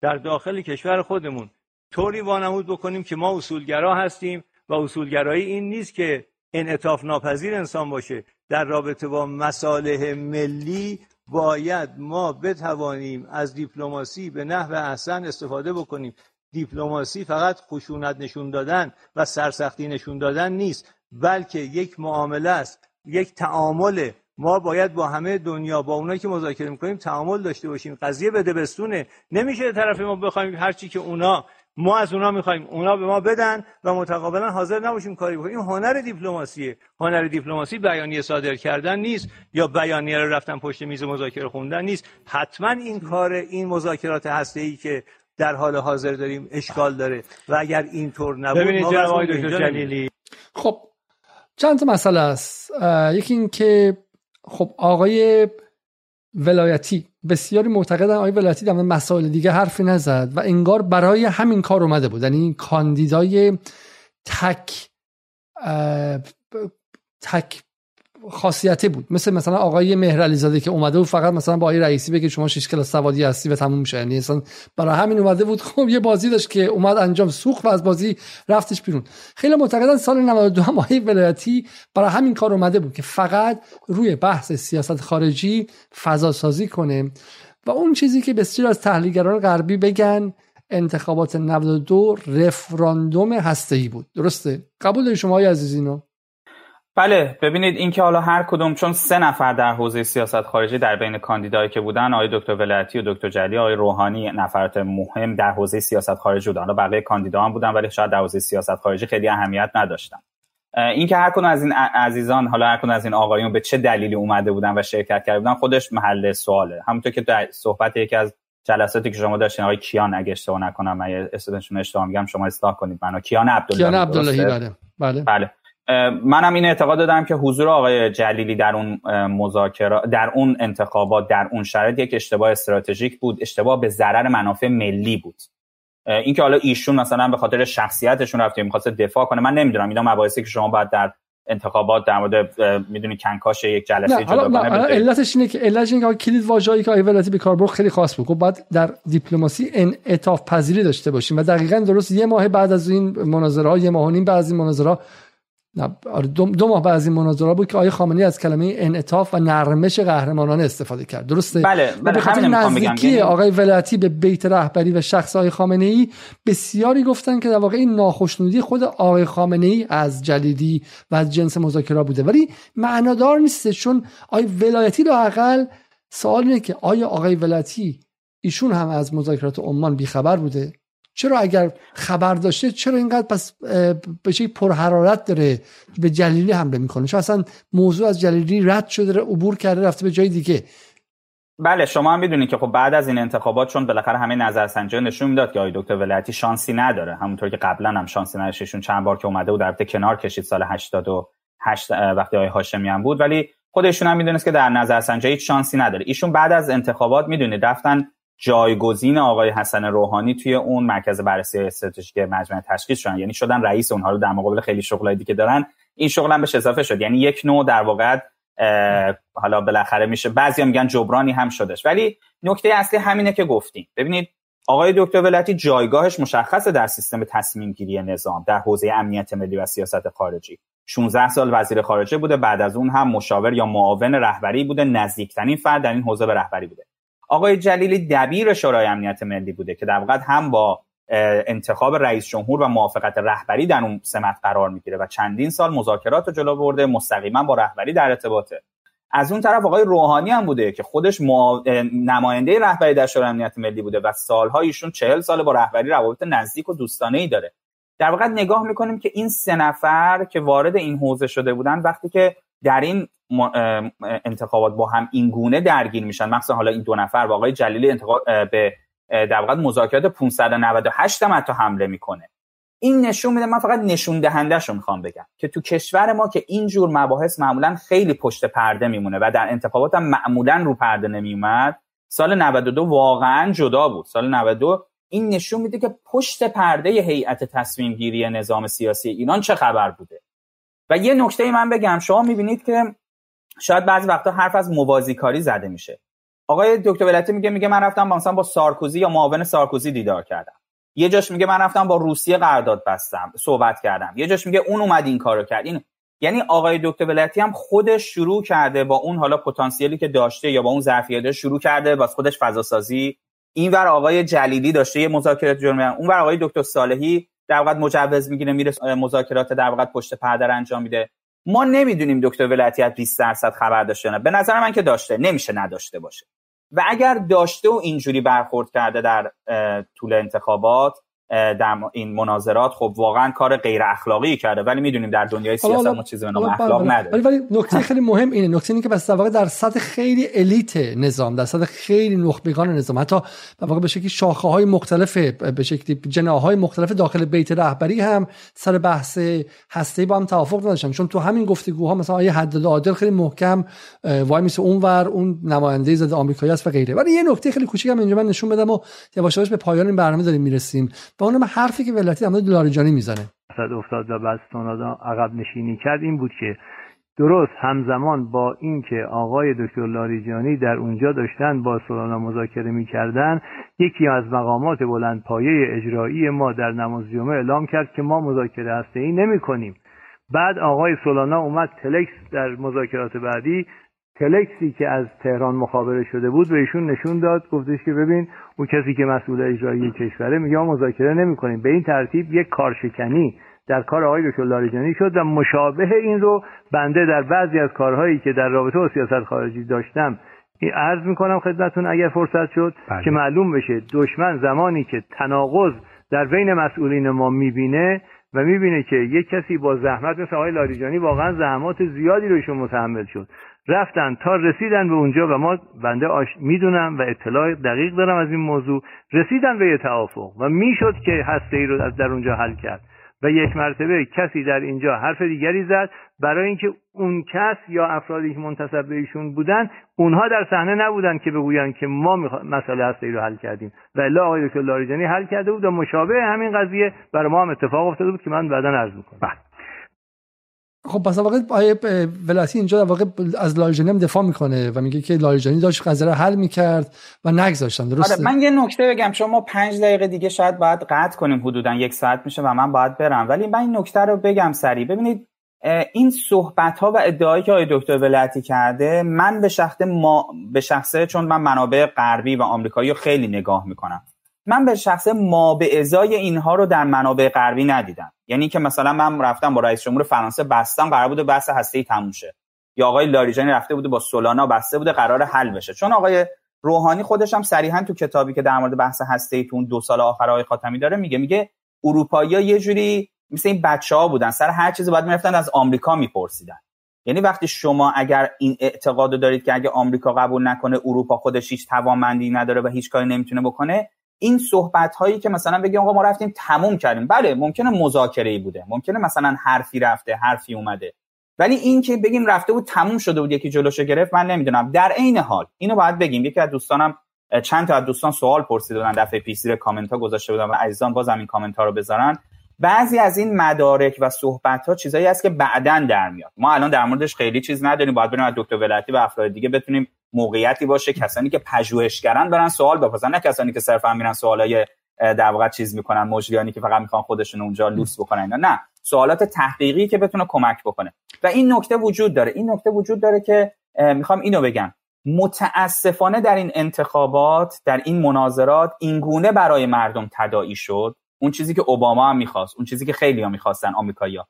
در داخل کشور خودمون طوری وانمود بکنیم که ما اصولگرا هستیم و اصولگرایی این نیست که انعطاف ناپذیر انسان باشه. در رابطه با مصالح ملی باید ما بتوانیم از دیپلماسی به نحو احسن استفاده بکنیم. دیپلماسی فقط خشونت نشون دادن و سرسختی نشون دادن نیست بلکه یک معامله است یک تعامل. ما باید با همه دنیا با اونایی که مذاکره می‌کنیم تعامل داشته باشیم قضیه بده بستونه نمیشه طرف ما بخوایم هر چی که اونا ما از اونا می‌خوایم اونا به ما بدن و متقابلا حاضر نباشیم کاری بکنیم. هنر دیپلماسیه. هنر دیپلماسی بیانیه صادر کردن نیست یا بیانیه رو رفتن پشت میز مذاکره خوندن نیست. حتما این کار این مذاکرات هسته ای که در حال حاضر داریم اشکال داره. و اگر اینطور نبود ببینید جناب دکتر جلیلی. خب چند تا مسئله است. یکی این که خب آقای ولایتی بسیاری معتقدن آقای ولایتی در مسائل دیگه حرفی نزد و انگار برای همین کار اومده بود. یعنی کاندیدای تک تک خاصیتی بود. مثل مثلا آقای مهر زاده که اومده و فقط مثلا با آقای رئیسی بگه شما شش کلاس سوادی هستی و تموم میشه. یعنی اصلا برای همین اومده بود. خب یه بازی داشت که اومد انجام سوخت و از بازی رفتش بیرون. خیلی معتقدن سال 92 هم آقای ولایتی برای همین کار اومده بود که فقط روی بحث سیاست خارجی فضا سازی کنه و اون چیزی که بسیار از تحلیلگران غربی بگن انتخابات 92 رفراندوم هسته‌ای بود. درسته؟ قبول داری شما عزیزینو؟ بله ببینید اینکه حالا هر کدوم چون سه نفر در حوزه سیاست خارجی در بین کاندیدایی که بودن آقای دکتر ولایتی و دکتر جلی آقای روحانی نفرات مهم در حوزه سیاست خارجی بودن. حالا بقیه کاندیدا هم بودن ولی شاید در حوزه سیاست خارجی خیلی اهمیت نداشتن. اینکه هر کدوم از این عزیزان حالا هر کدوم از این آقایون به چه دلیلی اومده بودن و شرکت کرده بودن خودش محل سواله. همونطور که در صحبت یکی از جلساتی که شما داشتین آقای کیان اگه اشتباه نکنم من اسمشون اشتباه میگم شما اصلاح کنید منو. کیان عبدالله کیان عبداللهی بله. بله. بله. منم این اعتقاد دادم که حضور آقای جلیلی در اون مذاکره در اون انتخابات در اون شرایط یک اشتباه استراتژیک بود اشتباه به ضرر منافع ملی بود. اینکه حالا ایشون مثلا به خاطر شخصیتشون رفته می‌خواست دفاع کنه من نمی‌دونم. اینا مباحثی که شما باید در انتخابات در مورد می‌دونی کنکاش یک جلسه جداگانه علتش اینه که علتش اینه که کلید واژه‌ای که ولایتی به کار برد خیلی خاص بود. خب بعد در دیپلماسی انعطاف پذیری داشته باشیم و دقیقا درست یه ماه بعد از این مناظره ها یه ماه و نیم بعد از این مناظره دو, دو ماه بعد از این مناظره بود که آیه خامنه‌ای از کلمه انعطاف و نرمش قهرمانانه استفاده کرد. درسته؟ بله بله همین نزدیکی یعنی آقای ولایتی به بیت رهبری و شخص آقای خامنه‌ای بسیاری گفتن که در واقع این ناخشنودی خود آقای خامنه‌ای از جلیدی و از جنس مذاکره بوده. ولی معنادار نیست چون آقای ولایتی لاقل سوال اینه که آیا آقای ولایتی ایشون هم از مذاکرات عمان بیخبر بوده؟ چرا اگر خبر داشته چرا اینقدر پس به شکل پرحرارت داره به جلیلی حمله می‌کنه؟ چون اصلا موضوع از جلیلی رد شده عبور کرده رفته به جای دیگه. بله شما هم می‌دونید که خب بعد از این انتخابات چون بالاخره همه نظرسنجی نشون می‌داد که آقای دکتر ولایتی شانسی نداره. همونطور که قبلا هم شانسی نداشتشون چند بار که اومده بود در کنار کشید سال 88 وقتی آقای هاشمی هم بود. ولی خودشون هم می‌دونست که در نظرسنجی هیچ شانسی نداره. ایشون بعد از انتخابات می‌دونید رفتن جایگزین آقای حسن روحانی توی اون مرکز بررسی استراتژیک مجمع تشخیص شدن. یعنی شدن رئیس اونها رو در مقابل خیلی شغلای دیگه دارن این شغل هم بهش اضافه شد. یعنی یک نوع در واقع حالا بالاخره میشه بعضیا میگن جبرانی هم شدش. ولی نکته اصلی همینه که گفتیم. ببینید آقای دکتر ولایتی جایگاهش مشخصه در سیستم تصمیم گیری نظام در حوزه امنیت ملی و سیاست خارجی. 16 سال وزیر خارجه بوده بعد از اون هم مشاور یا معاون رهبری بوده نزدیکترین فرد در این حوزه به رهبری بوده. آقای جلیلی دبیر شورای امنیت ملی بوده که در واقع هم با انتخاب رئیس جمهور و موافقت رهبری در اون سمت قرار می‌گیره و چندین سال مذاکرات رو جلو برده مستقیما با رهبری در ارتباطه. از اون طرف آقای روحانی هم بوده که خودش نماینده رهبری در شورای امنیت ملی بوده و سالها ایشون چهل سال با رهبری روابط نزدیک و دوستانه ای داره. در واقع نگاه می‌کنیم که این سه نفر که وارد این حوزه شده بودن وقتی که در این انتخابات با هم این گونه درگیر میشن. مخصوصا حالا این دو نفر با آقای جلیلی انتخاب به در واقع مذاکرات 598 هم حتی حمله می‌کنه. این نشون میده من فقط نشون دهندهش رو می‌خوام بگم که تو کشور ما که این جور مباحث معمولا خیلی پشت پرده میمونه و در انتخابات هم معمولا رو پرده نمیومد سال 92 واقعا جدا بود. سال 92 این نشون میده که پشت پرده هیئت تصمیم گیری نظام سیاسی ایران چه خبر بوده. و یه نکته من بگم شما می‌بینید که شاید بعضی وقتا حرف از موازی کاری زده میشه. آقای دکتر ولایتی میگه میگه من رفتم مثلا با سارکوزی یا معاون سارکوزی دیدار کردم. یه جاش میگه من رفتم با روسیه قرارداد بستم صحبت کردم. یه جاش میگه اون اومد این کارو کرد. این یعنی آقای دکتر ولایتی هم خودش شروع کرده با اون حالا پتانسیلی که داشته یا با اون ظرفیت شروع کرده واسه خودش فضا سازی اینور آقای جلیلی داشته یه مذاکرات اون اونور آقای دکتر صالحی در واقع مجوز می‌گیره میره مذاکرات در واقع پشت پرده انجام میده. ما نمی‌دونیم دکتر ولایتی از 20 درصد خبر داشته نه. به نظر من که داشته. نمیشه نداشته باشه. و اگر داشته و اینجوری برخورد کرده در طول انتخابات در این مناظرات خب واقعا کار غیر اخلاقی کرده ولی می‌دونیم در دنیای سیاست ما چیزی به نام اخلاق نداره. ولی ولی نکته خیلی مهم اینه. نکته اینه که بس واقع در سطح خیلی الیت نظام در سطح خیلی نخبگان نظام حتی واقع به شکلی شاخه های مختلف به شکلی جناهای مختلف داخل بیت رهبری هم سر بحث هسته با هم توافق نداشتن. چون تو همین گفتگوها مثلا آیه حداد عادل خیلی محکم وای میسه اونور اون نماینده زده آمریکایی است و غیره. ولی یه نکته خیلی کوچیک هم اینجا من نشون بدم و یواش به پایان این برنامه داریم می‌رسیم. و اونم حرفی که ولایتی در مورد لاریجانی می‌زنه. افتاد و بعد عقب نشینی کرد. این بود که درست همزمان با اینکه آقای دکتر لاریجانی در اونجا داشتن با سولانا مذاکره می‌کردن یکی از مقامات بلند پایه اجرایی ما در نماز جمعه اعلام کرد که ما مذاکره هسته ای نمی کنیم بعد آقای سولانا اومد تلکس در مذاکرات بعدی تلکسی که از تهران مخابره شده بود به ایشون نشون داد گفتش که ببین او کسی که مسئول اجرایی کشوره میگه مذاکره نمی‌کنیم به این ترتیب یک کارشکنی در کار آقای دکتر لاریجانی شد و مشابه این رو بنده در بعضی از کارهایی که در رابطه با سیاست خارجی داشتم عرض می‌کنم خدمتون اگر فرصت شد بله. که معلوم بشه دشمن زمانی که تناقض در بین مسئولین ما می‌بینه و می‌بینه که یک کسی با زحمت مثل آقای لاریجانی واقعا زحمات زیادی رو ایشون متحمل شد رفتن تا رسیدن به اونجا و ما بنده آش... می‌دونم و اطلاع دقیق دارم از این موضوع رسیدن به یه توافق و می‌شد که هسته ای رو در اونجا حل کرد و یک مرتبه کسی در اینجا حرف دیگری زد برای اینکه اون کس یا افرادی که منتصب به ایشون بودن اونها در صحنه نبودن که بگویند که ما مسئله هسته ای رو حل کردیم و الا آقای دکتر لاریجانی حل کرده بود و مشابه همین قضیه برای ما هم اتفاق افتاده بود که من بعدا عرض می‌کنم بله. خب پس واقع آیه ولاتی اینجا واقع از لاریجانی دفاع می‌کنه و میگه که لاریجانی داشت قضیه رو حل می‌کرد و نگذاشتن درسته؟ آره من یه نکته بگم شما پنج دقیقه دیگه شاید باید قطع کنیم حدودا یک ساعت میشه و من باید برم. ولی من این نکته رو بگم سریع. ببینید این صحبت ها و ادعایی که آقای دکتر ولایتی کرده من به شخص ما به شخصه چون من منابع غربی و آمریکایی رو خیلی نگاه می‌کنم. من به شخص ما به ازای اینها رو در منابع غربی ندیدم. یعنی که مثلا من رفتم با رئیس جمهور فرانسه بستم قرار بود بحث هسته ای تموم شه. یا آقای لاریجانی رفته بوده با سولانا بسته بوده قرار حل بشه. چون آقای روحانی خودش هم صریحا تو کتابی که در مورد بحث هسته ای تو اون دو سال آخر آقای خاتمی داره میگه میگه اروپایی‌ها یه جوری مثل این بچه ها بودن. سر هر چیزی باید می‌رفتن از آمریکا میپرسیدن. یعنی وقتی شما اگر این اعتقاد دارید که اگه آمریکا قبول نکنه اروپا خودش هیچ توانمندی نداره و هیچ کاری نمی‌تونه بکنه این صحبت هایی که مثلا بگیم آقا ما رفتیم تموم کردیم. بله ممکنه مذاکره ای بوده. ممکنه مثلا حرفی رفته حرفی اومده. ولی این که بگیم رفته بود تموم شده بود یکی جلوشو گرفت من نمی‌دونم. در عین حال اینو باید بگیم. یکی از دوستانم چند تا از دوستان سوال پرسیده بودن دفعه پیش زیر کامنت ها گذاشته بودن و عزیزان بازم این کامنت ها رو بذارن. بعضی از این مدارک و صحبت ها چیزایی هست که بعدا در میاد. ما الان در موردش خیلی چیز نداریم. باید بریم از دکتر ولایتی و افراد دیگه بتونیم موقعیتی باشه کسانی که پژوهشگرن برن سوال بپرسن نه کسانی که صرفا میرن سوالای در واقع چیز می‌کنن مجریانی که فقط می‌خوان خودشون اونجا لوس بکنن اینا. نه سوالات تحقیقی که بتونه کمک بکنه. و این نکته وجود داره. این نکته وجود داره که می‌خوام اینو بگم. متاسفانه در این انتخابات در این مناظرات اینگونه برای مردم تداعی شد. اون چیزی که اوباما هم می‌خواست اون چیزی که خیلی ها می‌خواستن آمریکایی‌ها.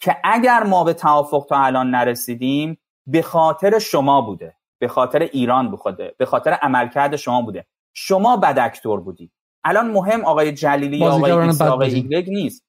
که اگر ما به توافق تا الان نرسیدیم به خاطر شما بوده. به خاطر ایران بخوده به خاطر عملکرد شما بوده. شما بدکتور بودید الان مهم آقای جلیلی یا آقای آقای نیست.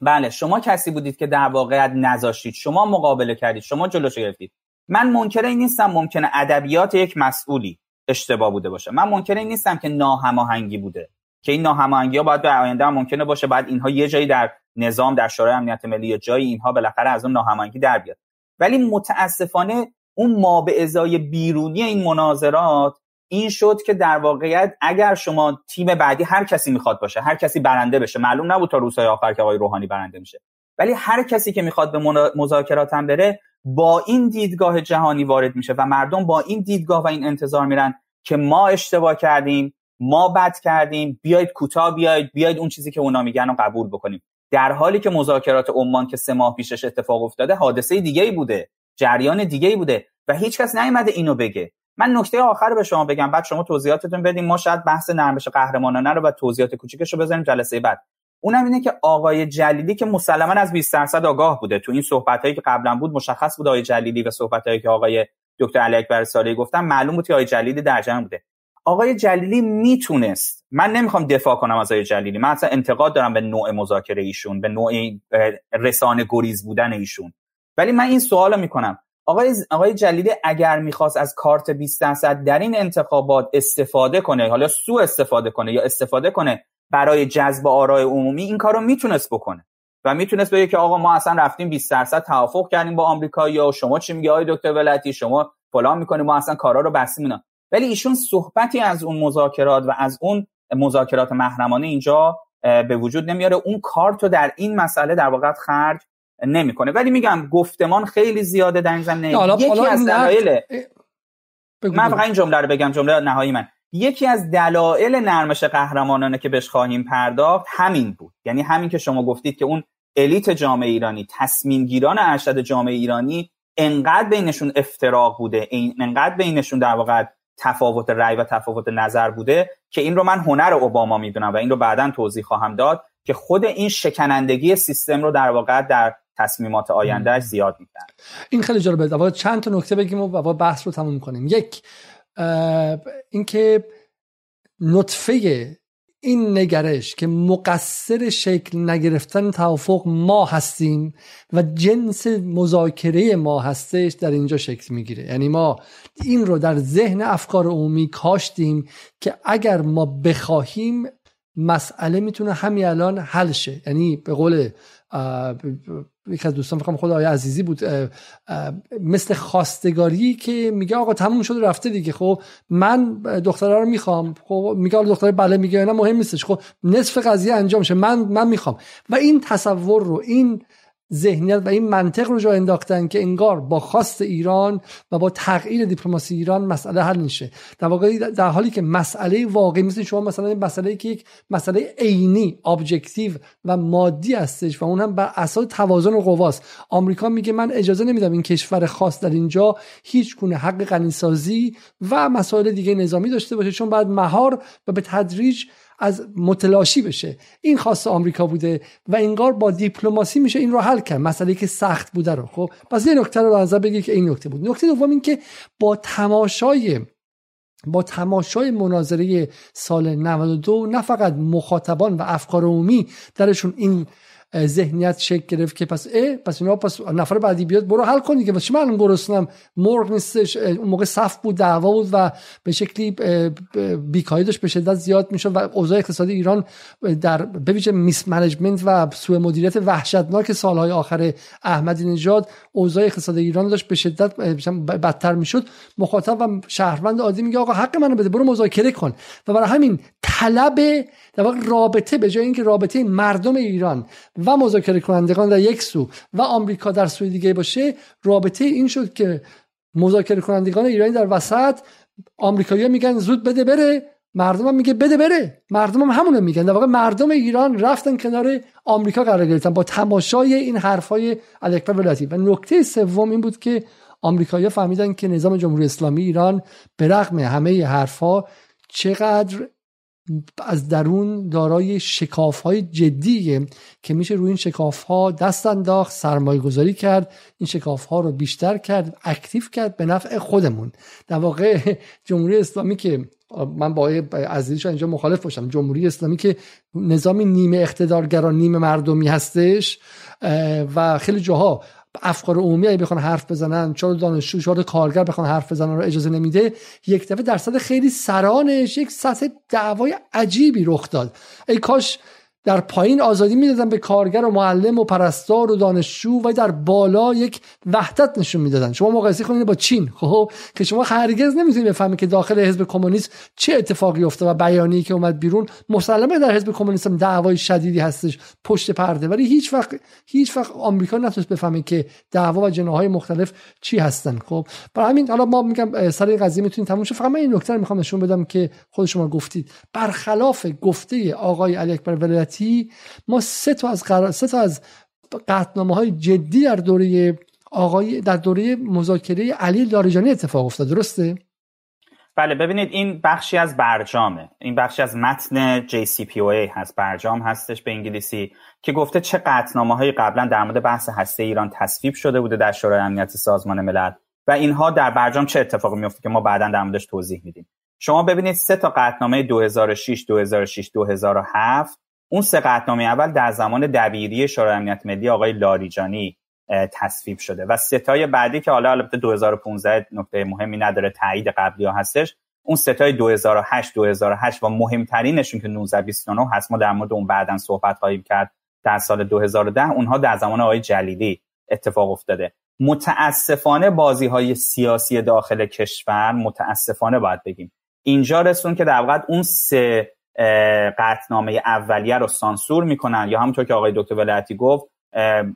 بله شما کسی بودید که در واقعیت نذاشتید. شما مقابله کردید. شما جلوش گرفتید. من منکر این نیستم ممکنه ادبیات یک مسئولی اشتباه بوده باشه. من منکر این نیستم که ناهماهنگی بوده. که این ناهماهنگی ها باید به آینده هم ممکنه باشه. بعد اینها یه جایی در نظام در شورای امنیت ملی یا جایی اینها بالاخره از اون ناهماهنگی در بیاد. ولی متاسفانه اون ما به ازای بیرونی این مناظرات این شد که در واقعیت اگر شما تیم بعدی هر کسی می‌خواد باشه هر کسی برنده بشه معلوم نبود تا روزهای آخر که آقای روحانی برنده میشه ولی هر کسی که می‌خواد به مذاکرات هم بره با این دیدگاه جهانی وارد میشه و مردم با این دیدگاه و این انتظار میرن که ما اشتباه کردیم ما بد کردیم بیاید کوتاه بیاید بیاید اون چیزی که اونا میگن رو قبول بکنیم. در حالی که مذاکرات عمان که سه ماه پیشش اتفاق افتاده حادثه دیگه ای بوده. جریان دیگه بوده و هیچ کس نیومده اینو بگه. من نکته آخر به شما بگم بعد شما توضیحاتتون بدیم ما شاید بحث نرمش قهرمانانه رو و توضیحات کوچیکش رو بذاریم جلسه بعد. اونم اینه که آقای جلیلی که مسلما از 20 درصد آگاه بوده. تو این صحبتایی که قبلا بود مشخص بود آقای جلیلی و صحبتایی که آقای دکتر علی اکبر سالی گفتن معلوم بود که آقای جلیلی در جمع بوده. آقای جلیلی می‌تونست من نمی‌خوام دفاع کنم از آقای جلیلی. من اصلا انتقاد دارم به نوع مذاکره ایشون به نوع رسانه گریز بودن ایشون. ولی من این سوال می‌کنم. آقای آقای جلیلی اگر می‌خواست از کارت 20 درصد در این انتخابات استفاده کنه حالا سو استفاده کنه یا استفاده کنه برای جذب آرای عمومی این کارو می‌تونست بکنه. و می‌تونست بگه که آقا ما اصلا رفتیم 20 درصد توافق کردیم با آمریکا یا شما چی میگه آقای دکتر ولتی شما فلان می‌کنیم ما اصلا کارا رو بستیم ولی ایشون صحبتی از اون مذاکرات و از اون مذاکرات محرمانه اینجا به وجود نمیاره. اون کارت رو در این مسئله در واقع خرج نمی‌کنه. ولی میگم گفتمان خیلی زیاده در این زمینه. یکی از دلایل من فقط این جمله رو بگم جمله نهایی من. یکی از دلایل نرمش قهرمانانه که بهش خواهیم پرداخت همین بود. یعنی همین که شما گفتید که اون الیت جامعه ایرانی تصمیم گیران ارشد جامعه ایرانی انقدر بینشون افتراق بوده انقدر بینشون در واقع تفاوت رأی و تفاوت نظر بوده که این رو من هنر اوباما می‌دونم و این رو بعدا توضیح خواهم داد که خود این شکنندگی سیستم رو در واقع در تصمیمات آینده زیاد می‌کنه این خیلی جالبه چند تا نکته بگیم و بحث رو تموم کنیم. یک اینکه نطفه این نگرش که مقصر شکل نگرفتن توافق ما هستیم و جنس مذاکره ما هستش در اینجا شکل می‌گیره. یعنی ما این رو در ذهن افکار عمومی کاشتیم که اگر ما بخواهیم مسئله می‌تونه همین الان حل شه. یعنی به قول یک از دوستان فکرم خود آیا عزیزی بود مثل خواستگاری که میگه آقا تموم شده رفته دیگه. خب من دختره رو می‌خوام. خب میگه دختره بله میگه نه مهم نیستش. خب نصف قضیه انجام شه من من می‌خوام. و این تصور رو این ذهنیت و این منطق رو جا انداختن که انگار با خواست ایران و با تغییر دیپلماسی ایران مسئله حل میشه. در واقع در حالی که مسئله واقعی مثل شما مثلا مسئله که یک مسئله عینی objective و مادی هستش و اون هم بر اساس توازن قواست. آمریکا میگه من اجازه نمیدم این کشور خاص در اینجا هیچ گونه حق غنیسازی و مسائل دیگه نظامی داشته باشه چون بعد مهار و به تدریج از متلاشی بشه. این خاص آمریکا بوده و انگار با دیپلماسی میشه این رو حل کرد. مسئله که سخت بوده رو. خب پس یه نکته رو نظر بگی که این نکته بود. نکته دوم این که با تماشای با تماشای مناظره سال 92 نه فقط مخاطبان و افکار عمومی درشون این ذهنیت شکل گرفت که پس اه پس اینا پس نفر بعدی بیاد برو حل کنی که چی من گرسنم مرغ نیستش اون موقع صف بود دعوا بود و به شکلی بیکاری داشت به شدت زیاد می‌شد و اوضاع اقتصادی ایران در بویژه میس منیجمنت و سوء مدیریت وحشتناک سالهای آخر احمدی نژاد اوضاع اقتصادی ایران داشت به شدت بدتر می‌شد. مخاطب و شهروند عادی میگه آقا حق منو بده برو مذاکره کن. و برای همین طلب در واقع رابطه به جای اینکه رابطه مردم ایران و مذاکره کنندگان در یک سو و آمریکا در سوی دیگه باشه رابطه این شد که مذاکره کنندگان ایرانی در وسط آمریکایی‌ها میگن زود بده بره مردم هم میگه بده بره. مردم هم همونو میگن. در واقع مردم ایران رفتن کنار آمریکا قرار گرفتن. با تماشای این حرفای الاکبر ولایتی. و نکته سوم این بود که آمریکایی‌ها فهمیدن که نظام جمهوری اسلامی ایران به رغم همه حرفها چقدر از درون دارای شکاف های جدیه که میشه روی این شکاف ها دست انداخت سرمایه گذاری کرد این شکاف ها رو بیشتر کرد اکتیو کرد به نفع خودمون. در واقع جمهوری اسلامی که من با عزیزش اینجا مخالف باشم. جمهوری اسلامی که نظامی نیمه اقتدارگرا نیمه مردمی هستش و خیلی جاها افکار عمومی اگه بخوان حرف بزنن چرا دانشجو چرا کارگر بخوان حرف بزنن رو اجازه نمیده یک دفعه درصد خیلی سرانش یک سطح دعوای عجیبی رخ داد. ای کاش در پایین آزادی می‌دادن به کارگر و معلم و پرستار و دانشجو و در بالا یک وحدت نشون می‌دادن. شما مقایسه کنید با چین خب؟ که شما هرگز نمی‌تونید بفهمید که داخل حزب کمونیست چه اتفاقی افتاد و بیانیه‌ای که اومد بیرون مسلمه در حزب کمونیست هم دعوای شدیدی هستش پشت پرده. ولی هیچ وقت هیچ وقت آمریکا نتونست بفهمه که دعوا و جناهای مختلف چی هستن خب؟ برای همین حالا ما میگم سر این قضیه می‌تونید تموم فقط من این نکته رو می‌خوام نشون بدم که خود شما گفتید. برخلاف گفته آقای علی اکبر ما سه تا از قرار سه تا از قطنامه های جدی در دوره آقای در دوره مذاکره علی لاریجانی اتفاق افتاد درسته؟ بله ببینید این بخشی از برجامه. این بخشی از متن JCPOA هست برجام هستش به انگلیسی که گفته چه قطنامه های قبلا در مورد بحث هسته ایران تصویب شده بوده در شورای امنیت سازمان ملل و اینها در برجام چه اتفاقی میفته که ما بعدا در موردش توضیح میدیم. شما ببینید سه تا قطنامه 2006 2006 2007 اون سه قطنامه اول در زمان دبیری شورای امنیت ملی آقای لاریجانی تصویب شده و ستای بعدی که حالا البته 2015 نکته مهمی نداره تایید قبلی ها هستش اون ستای 2008 2008 و مهمترینشون که 1929 هست ما در مورد اون بعدا صحبت خواهیم کرد در سال 2010 اونها در زمان آقای جلیلی اتفاق افتاده. متاسفانه بازی های سیاسی داخل کشور متاسفانه باید بگیم. اینجا رسون که در واقع اون سه قطنامه اولیه رو سانسور می‌کنن. یا همونطور که آقای دکتر ولایتی گفت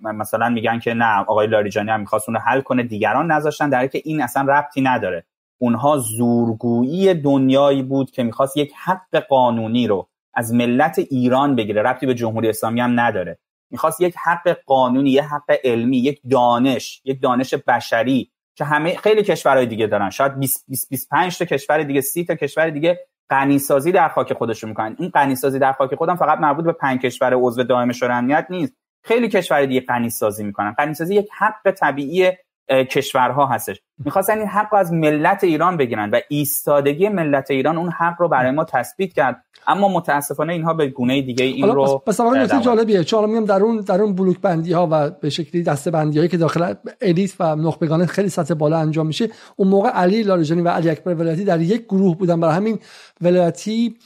مثلا میگن که نه آقای لاریجانی هم می‌خواست اون حل کنه دیگران نذاشتن در که این اصلا ربطی نداره. اونها زورگویی دنیایی بود که می‌خواست یک حق قانونی رو از ملت ایران بگیره. ربطی به جمهوری اسلامی هم نداره. می‌خواست یک حق قانونی یک حق علمی یک دانش یک دانش بشری که همه خیلی کشورهای دیگه دارن. شاید 20 25 تا کشور دیگه 30 تا کشور دیگه غنیسازی در خاک خودشون می‌کنن. این غنیسازی در خاک خودم فقط مربوط به پنج کشور عضو دائم شورای امنیت نیست. خیلی کشور دیگه غنیسازی می‌کنن. غنیسازی یک حق طبیعی کشورها هستش. می‌خواستن این حق رو از ملت ایران بگیرن و ایستادگی ملت ایران اون حق رو برای ما تثبیت کرد. اما متاسفانه اینها به گونه دیگه این رو پس نکته جالبیه. چون میگم در اون در اون بلوک بندی ها و به شکلی دسته بندی هایی که داخل الیت و نخبگان خیلی سطح بالا انجام میشه اون موقع علی لاریجانی و علی اکبر ولایتی در یک گروه بودن. برای همین ولایتی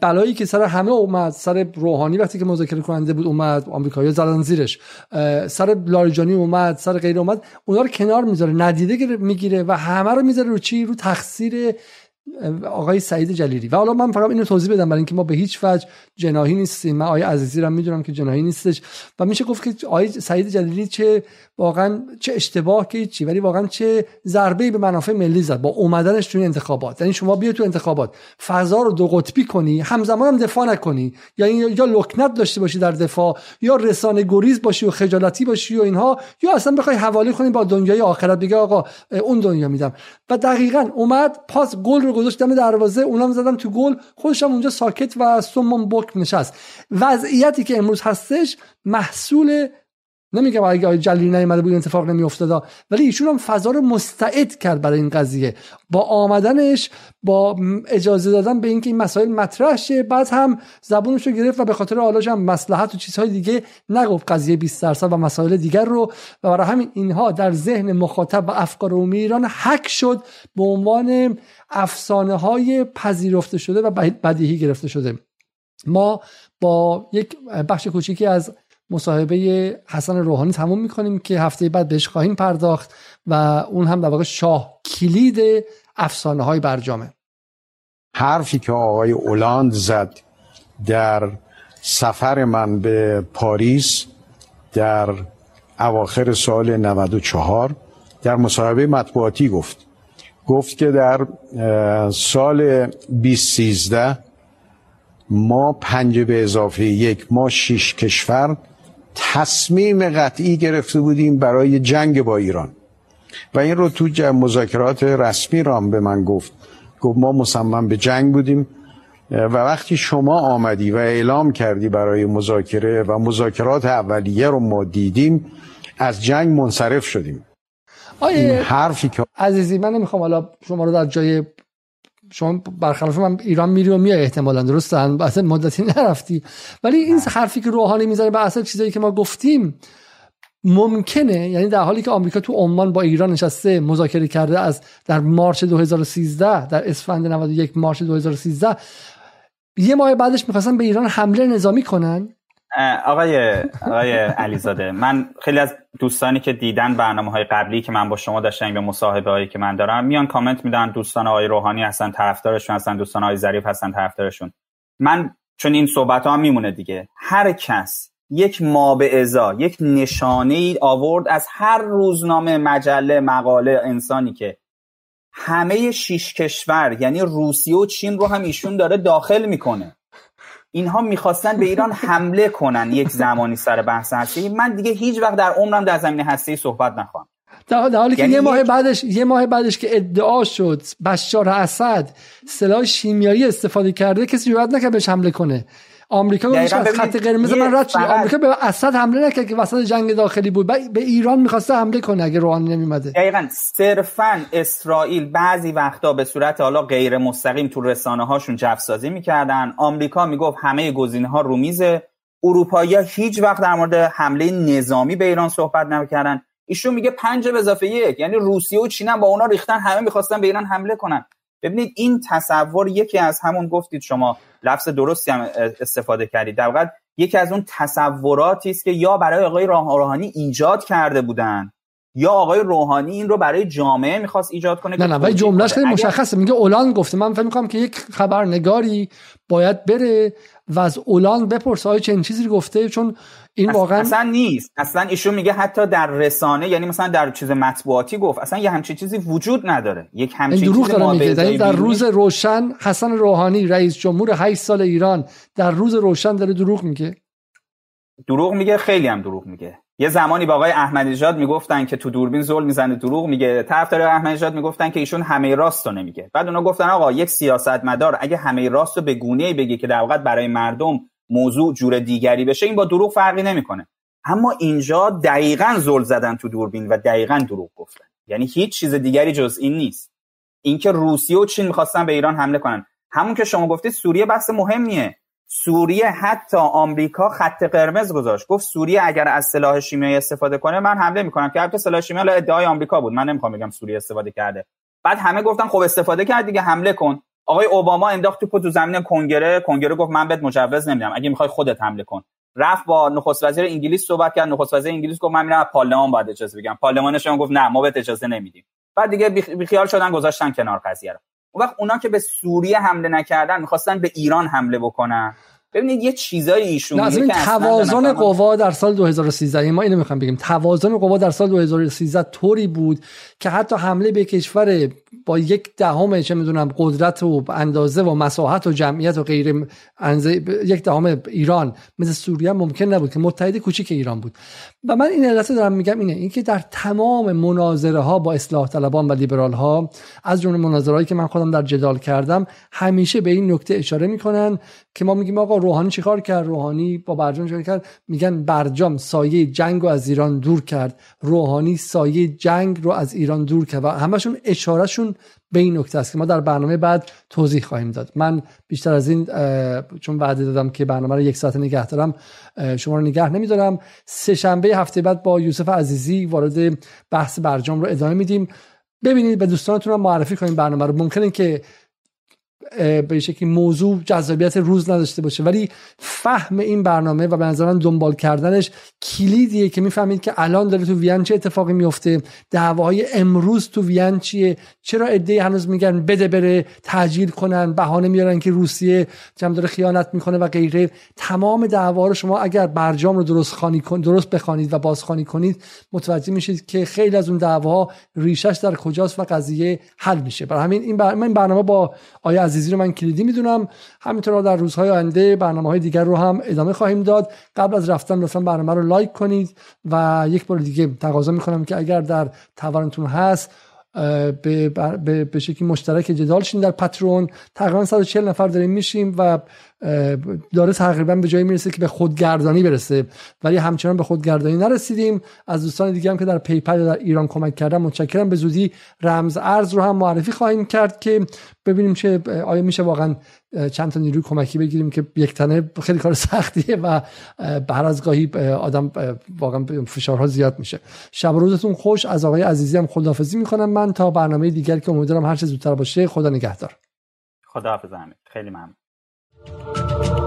بلایی که سر همه اومد سر روحانی وقتی که مذاکره کننده بود اومد آمریکایی زدن زیرش. سر لاریجانی اومد سر غیر اومد اونا رو کنار می‌ذاره. ندیده می‌گیره و همه رو می‌ذاره رو چی؟ رو تقصیر آقای سعید جلیلی. و حالا من فقط اینو توضیح بدم برای اینکه ما به هیچ وجه جناهی نیستیم. من آقای عزیزی رو می‌دونم که جناهی نیستش. و میشه گفت که آقای سعید جلیلی چه واقعا چه اشتباه که چی ولی واقعا چه ضربه به منافع ملی زد با اومدنش تو انتخابات. یعنی شما بیا تو انتخابات. فضا رو دو قطبی کنی همزمان هم دفاع نکنی. یا یا لکنت داشته باشی در دفاع یا رسانه گریز باشی و خجالتی باشی و اینها یا اصلا بخوای حواله کنی با دنیای آخرت. بگه آقا اون دنیا میدم. و دقیقا اومد پاس گل رو گذاشت دم دروازه اونم زدم تو گل خودش هم اونجا ساکت و سمم بک نشست. وضعیتی که امروز هستش محصول نمیگم اگه آقای جلیلی نیومده بود اتفاق نمیافتاد. ولی ایشون هم فضا رو مستعد کرد برای این قضیه. با آمدنش با اجازه دادن به اینکه این مسائل مطرح شه بعد هم زبونش رو گرفت و به خاطر حالاش هم مصلحت و چیزهای دیگه نگفت. قضیه 20 درصد و مسائل دیگر رو. و برای همین اینها در ذهن مخاطب و افکار عمومی ایران حک شد به عنوان افسانه های پذیرفته شده و بدیهی گرفته شده. ما با یک بخش کوچیکی از مصاحبه حسن روحانی تموم می‌کنیم که هفته بعد بهش خواهیم پرداخت و اون هم در واقع شاه کلید افسانه های برجامه. حرفی که آقای اولاند زد در سفر من به پاریس در اواخر سال 94 در مصاحبه مطبوعاتی گفت. گفت که در سال 2013 ما پنج به اضافه یک ما شش کشور تصمیم قطعی گرفته بودیم برای جنگ با ایران. و این رو تو مذاکرات رسمی رام به من گفت. گفت ما مصمم به جنگ بودیم. و وقتی شما آمدی و اعلام کردی برای مذاکره و مذاکرات اولیه رو ما دیدیم از جنگ منصرف شدیم. این حرفی که عزیزی من نمی‌خوام حالا شما رو در جای شما برخلاف من ایران میری و میای احتمالا درست اصلا مدتی نرفتی. ولی این حرفی که روحانی می‌زنه به اصل چیزایی که ما گفتیم ممکنه یعنی در حالی که آمریکا تو عمان با ایران نشسته مذاکره کرده از در مارچ 2013 در اسفند 91 مارچ 2013 یه ماه بعدش می‌خواستن به ایران حمله نظامی کنن. آقای آقای علیزاده من خیلی از دوستانی که دیدن برنامه های قبلی که من با شما داشتم یا مصاحبه هایی که من دارم میان کامنت میدن دوستان آقای روحانی هستن طرفدارشون هستن دوستان آقای ظریف هستن طرفدارشون. من چون این صحبت ها میمونه دیگه هر کس یک ما به ازا یک نشانه ای آورد از هر روزنامه مجله مقاله انسانی که همه شیش کشور یعنی روسیه و چین رو هم ایشون داره داخل می‌کنه. اینها می‌خواستن به ایران حمله کنن یک زمانی سر بحث هستی. من دیگه هیچ وقت در عمرم در زمین هستی صحبت نخواهم در حالی که یعنی یه ماه بعدش یه ماه بعدش که ادعا شد بشار اسد سلاح شیمیایی استفاده کرده کسی جرئت نکرد بهش حمله کنه. آمریکا گفت از خط قرمز من رد آمریکا به اسد حمله نکرد که وسط جنگ داخلی بود. به ایران می‌خواسته حمله کنه اگه روحانی نمیمده دقیقا صرفا اسرائیل بعضی وقتا به صورت حالا غیر مستقیم تو رسانه هاشون جفسازی می‌کردن. آمریکا می‌گفت همه گزینه ها رو میزه. اروپایی هیچ وقت در مورد حمله نظامی به ایران صحبت نمی‌کردن. ایشون میگه پنج به اضافه یک یعنی روسیه و چین هم با اونا ریختن همه می‌خواستن به ایران حمله کنن. ببینید این تصور یکی از همون گفتید شما لفظ درستی هم استفاده کردید. در واقع یکی از اون تصوراتی است که یا برای آقای روحانی ایجاد کرده بودن یا آقای روحانی این رو برای جامعه می‌خواست ایجاد کنه نه نه ولی جملهش خیلی مشخصه. میگه اولان گفته. من فکر می‌کنم که یک خبرنگاری باید بره و از اولان بپرسه آیا چنین چیزی گفته چون این واقعا اصلا نیست. اصلا ایشون میگه حتی در رسانه یعنی مثلا در چیز مطبوعاتی گفت اصلا یه همچین چیزی وجود نداره. یک همچین دروغ داره میگه. یعنی در روز روشن حسن روحانی رئیس جمهور 8 سال ایران در روز روشن داره دروغ میگه. دروغ میگه خیلی هم دروغ میگه. یه زمانی با آقای احمدی نژاد می‌گفتن که تو دوربین زل می‌زنه دروغ میگه. طرفدار احمدی نژاد می‌گفتن که ایشون همه راست رو نمیگه. بعد اونا گفتن آقا یک سیاستمدار اگه همه راست رو به گونه‌ای بگه که در واقع برای مردم موضوع جور دیگری بشه این با دروغ فرقی نمی‌کنه. اما اینجا دقیقا زل زدن تو دوربین و دقیقا دروغ گفتن. یعنی هیچ چیز دیگری جز این نیست. اینکه روسیه و چین می‌خواستن به ایران حمله کنن. همون که شما گفتید سوریه بحث مهمیه. سوریه حتی آمریکا خط قرمز گذاشت. گفت سوریه اگر از سلاح شیمیایی استفاده کنه من حمله می‌کنم. که البته سلاح شیمیایی ادعای آمریکا بود. من نمی‌خوام بگم سوریه استفاده کرده. بعد همه گفتن خب استفاده کرد دیگه حمله کن. آقای اوباما انداخت تو تو زمین کنگره. کنگره گفت من بهت مجوز نمیدم. اگه می‌خوای خودت حمله کن. رفت با نخست وزیر انگلیس صحبت کرد. نخست وزیر انگلیس گفت من میرم پارلمان باید اجازه بگم پارلمانش گفت نه ما بهت اجازه نمیدیم. بعد دیگه بیخیال شدن گذاشتن کنار قضیه رو. اون وقت اونا که به سوریه حمله نکردن می‌خواستن به ایران حمله بکنن. ببینید یه چیزایی ایشون نه این توازن قوا در سال 2013 یعنی ما اینو می‌خوام بگیم. توازن قوا در سال 2013 طوری بود که حتی حمله به کشور با یک دهم چه می‌دونم قدرت و اندازه و مساحت و جمعیت و غیر یک دهم ایران مثل سوریه ممکن نبود که متحد کوچیک ایران بود. و من این علت دارم میگم اینه اینکه در تمام مناظره ها با اصلاح طلبان و لیبرال ها از جمله مناظره که من خودم در جدال کردم همیشه به این نکته اشاره می‌کنن که ما میگیم آقا روحانی چیکار کرد؟ روحانی با برجام چیکار کرد؟ میگن برجام سایه جنگ رو از ایران دور کرد. روحانی سایه جنگ رو از ایران دور کرد و همشون اشارهشون به این نکته است که ما در برنامه بعد توضیح خواهیم داد. من بیشتر از این چون وعده دادم که برنامه رو یک ساعت نگه دارم شما رو نگه نمیدارم. سه شنبه هفته بعد با یوسف عزیزی وارد بحث برجام رو ادامه میدیم. ببینید به دوستانتون معرفی کنیم برنامه رو. ممکنه که به شکلی موضوع جذابیت روز نداشته باشه. ولی فهم این برنامه و به نظر دنبال کردنش کلیدیه که می‌فهمید که الان داره تو وین چه اتفاقی میفته دعواهای امروز تو وین چیه چرا ایده هنوز میگن بده بره تاجیل کنن بهانه میارن که روسیه جمع داره خیانت می‌کنه و غیره. تمام دعوا رو شما اگر برجام رو درست خانی کن درست بخوانید و بازخوانی کنید متوجه میشید که خیلی از اون دعواها ریشش در کجاست و قضیه حل میشه. برای همین این, بر... این برنامه با آیا عزیزی رو من کلیدی می‌دونم. همینطور در روزهای آینده برنامه های دیگر رو هم ادامه خواهیم داد. قبل از رفتن لطفا برنامه رو لایک کنید و یک بار دیگه تقاضا می‌کنم که اگر در توانتون هست به, به, به شکلی مشترک جدال شین در پترون. تقریبا 140 نفر داریم میشیم و داره تقریبا به جایی می‌رسه که به خودگردانی برسه. ولی همچنان به خودگردانی نرسیدیم. از دوستان دیگه هم که در پیپل در ایران کمک کردن متشکرم. به زودی رمز ارز رو هم معرفی خواهیم کرد که ببینیم چه آیا میشه واقعا چند تا نیروی کمکی بگیریم که یک تنه خیلی کار سختیه و به هر از گاهی آدم واقعا فشارها زیاد میشه. شب روزتون خوش. از آقای عزیزی هم خداحافظی می‌کنم. من تا برنامه دیگر که امیدوارم هر چه زودتر باشه خدا نگهدار. خداحافظ خیلی ممنون.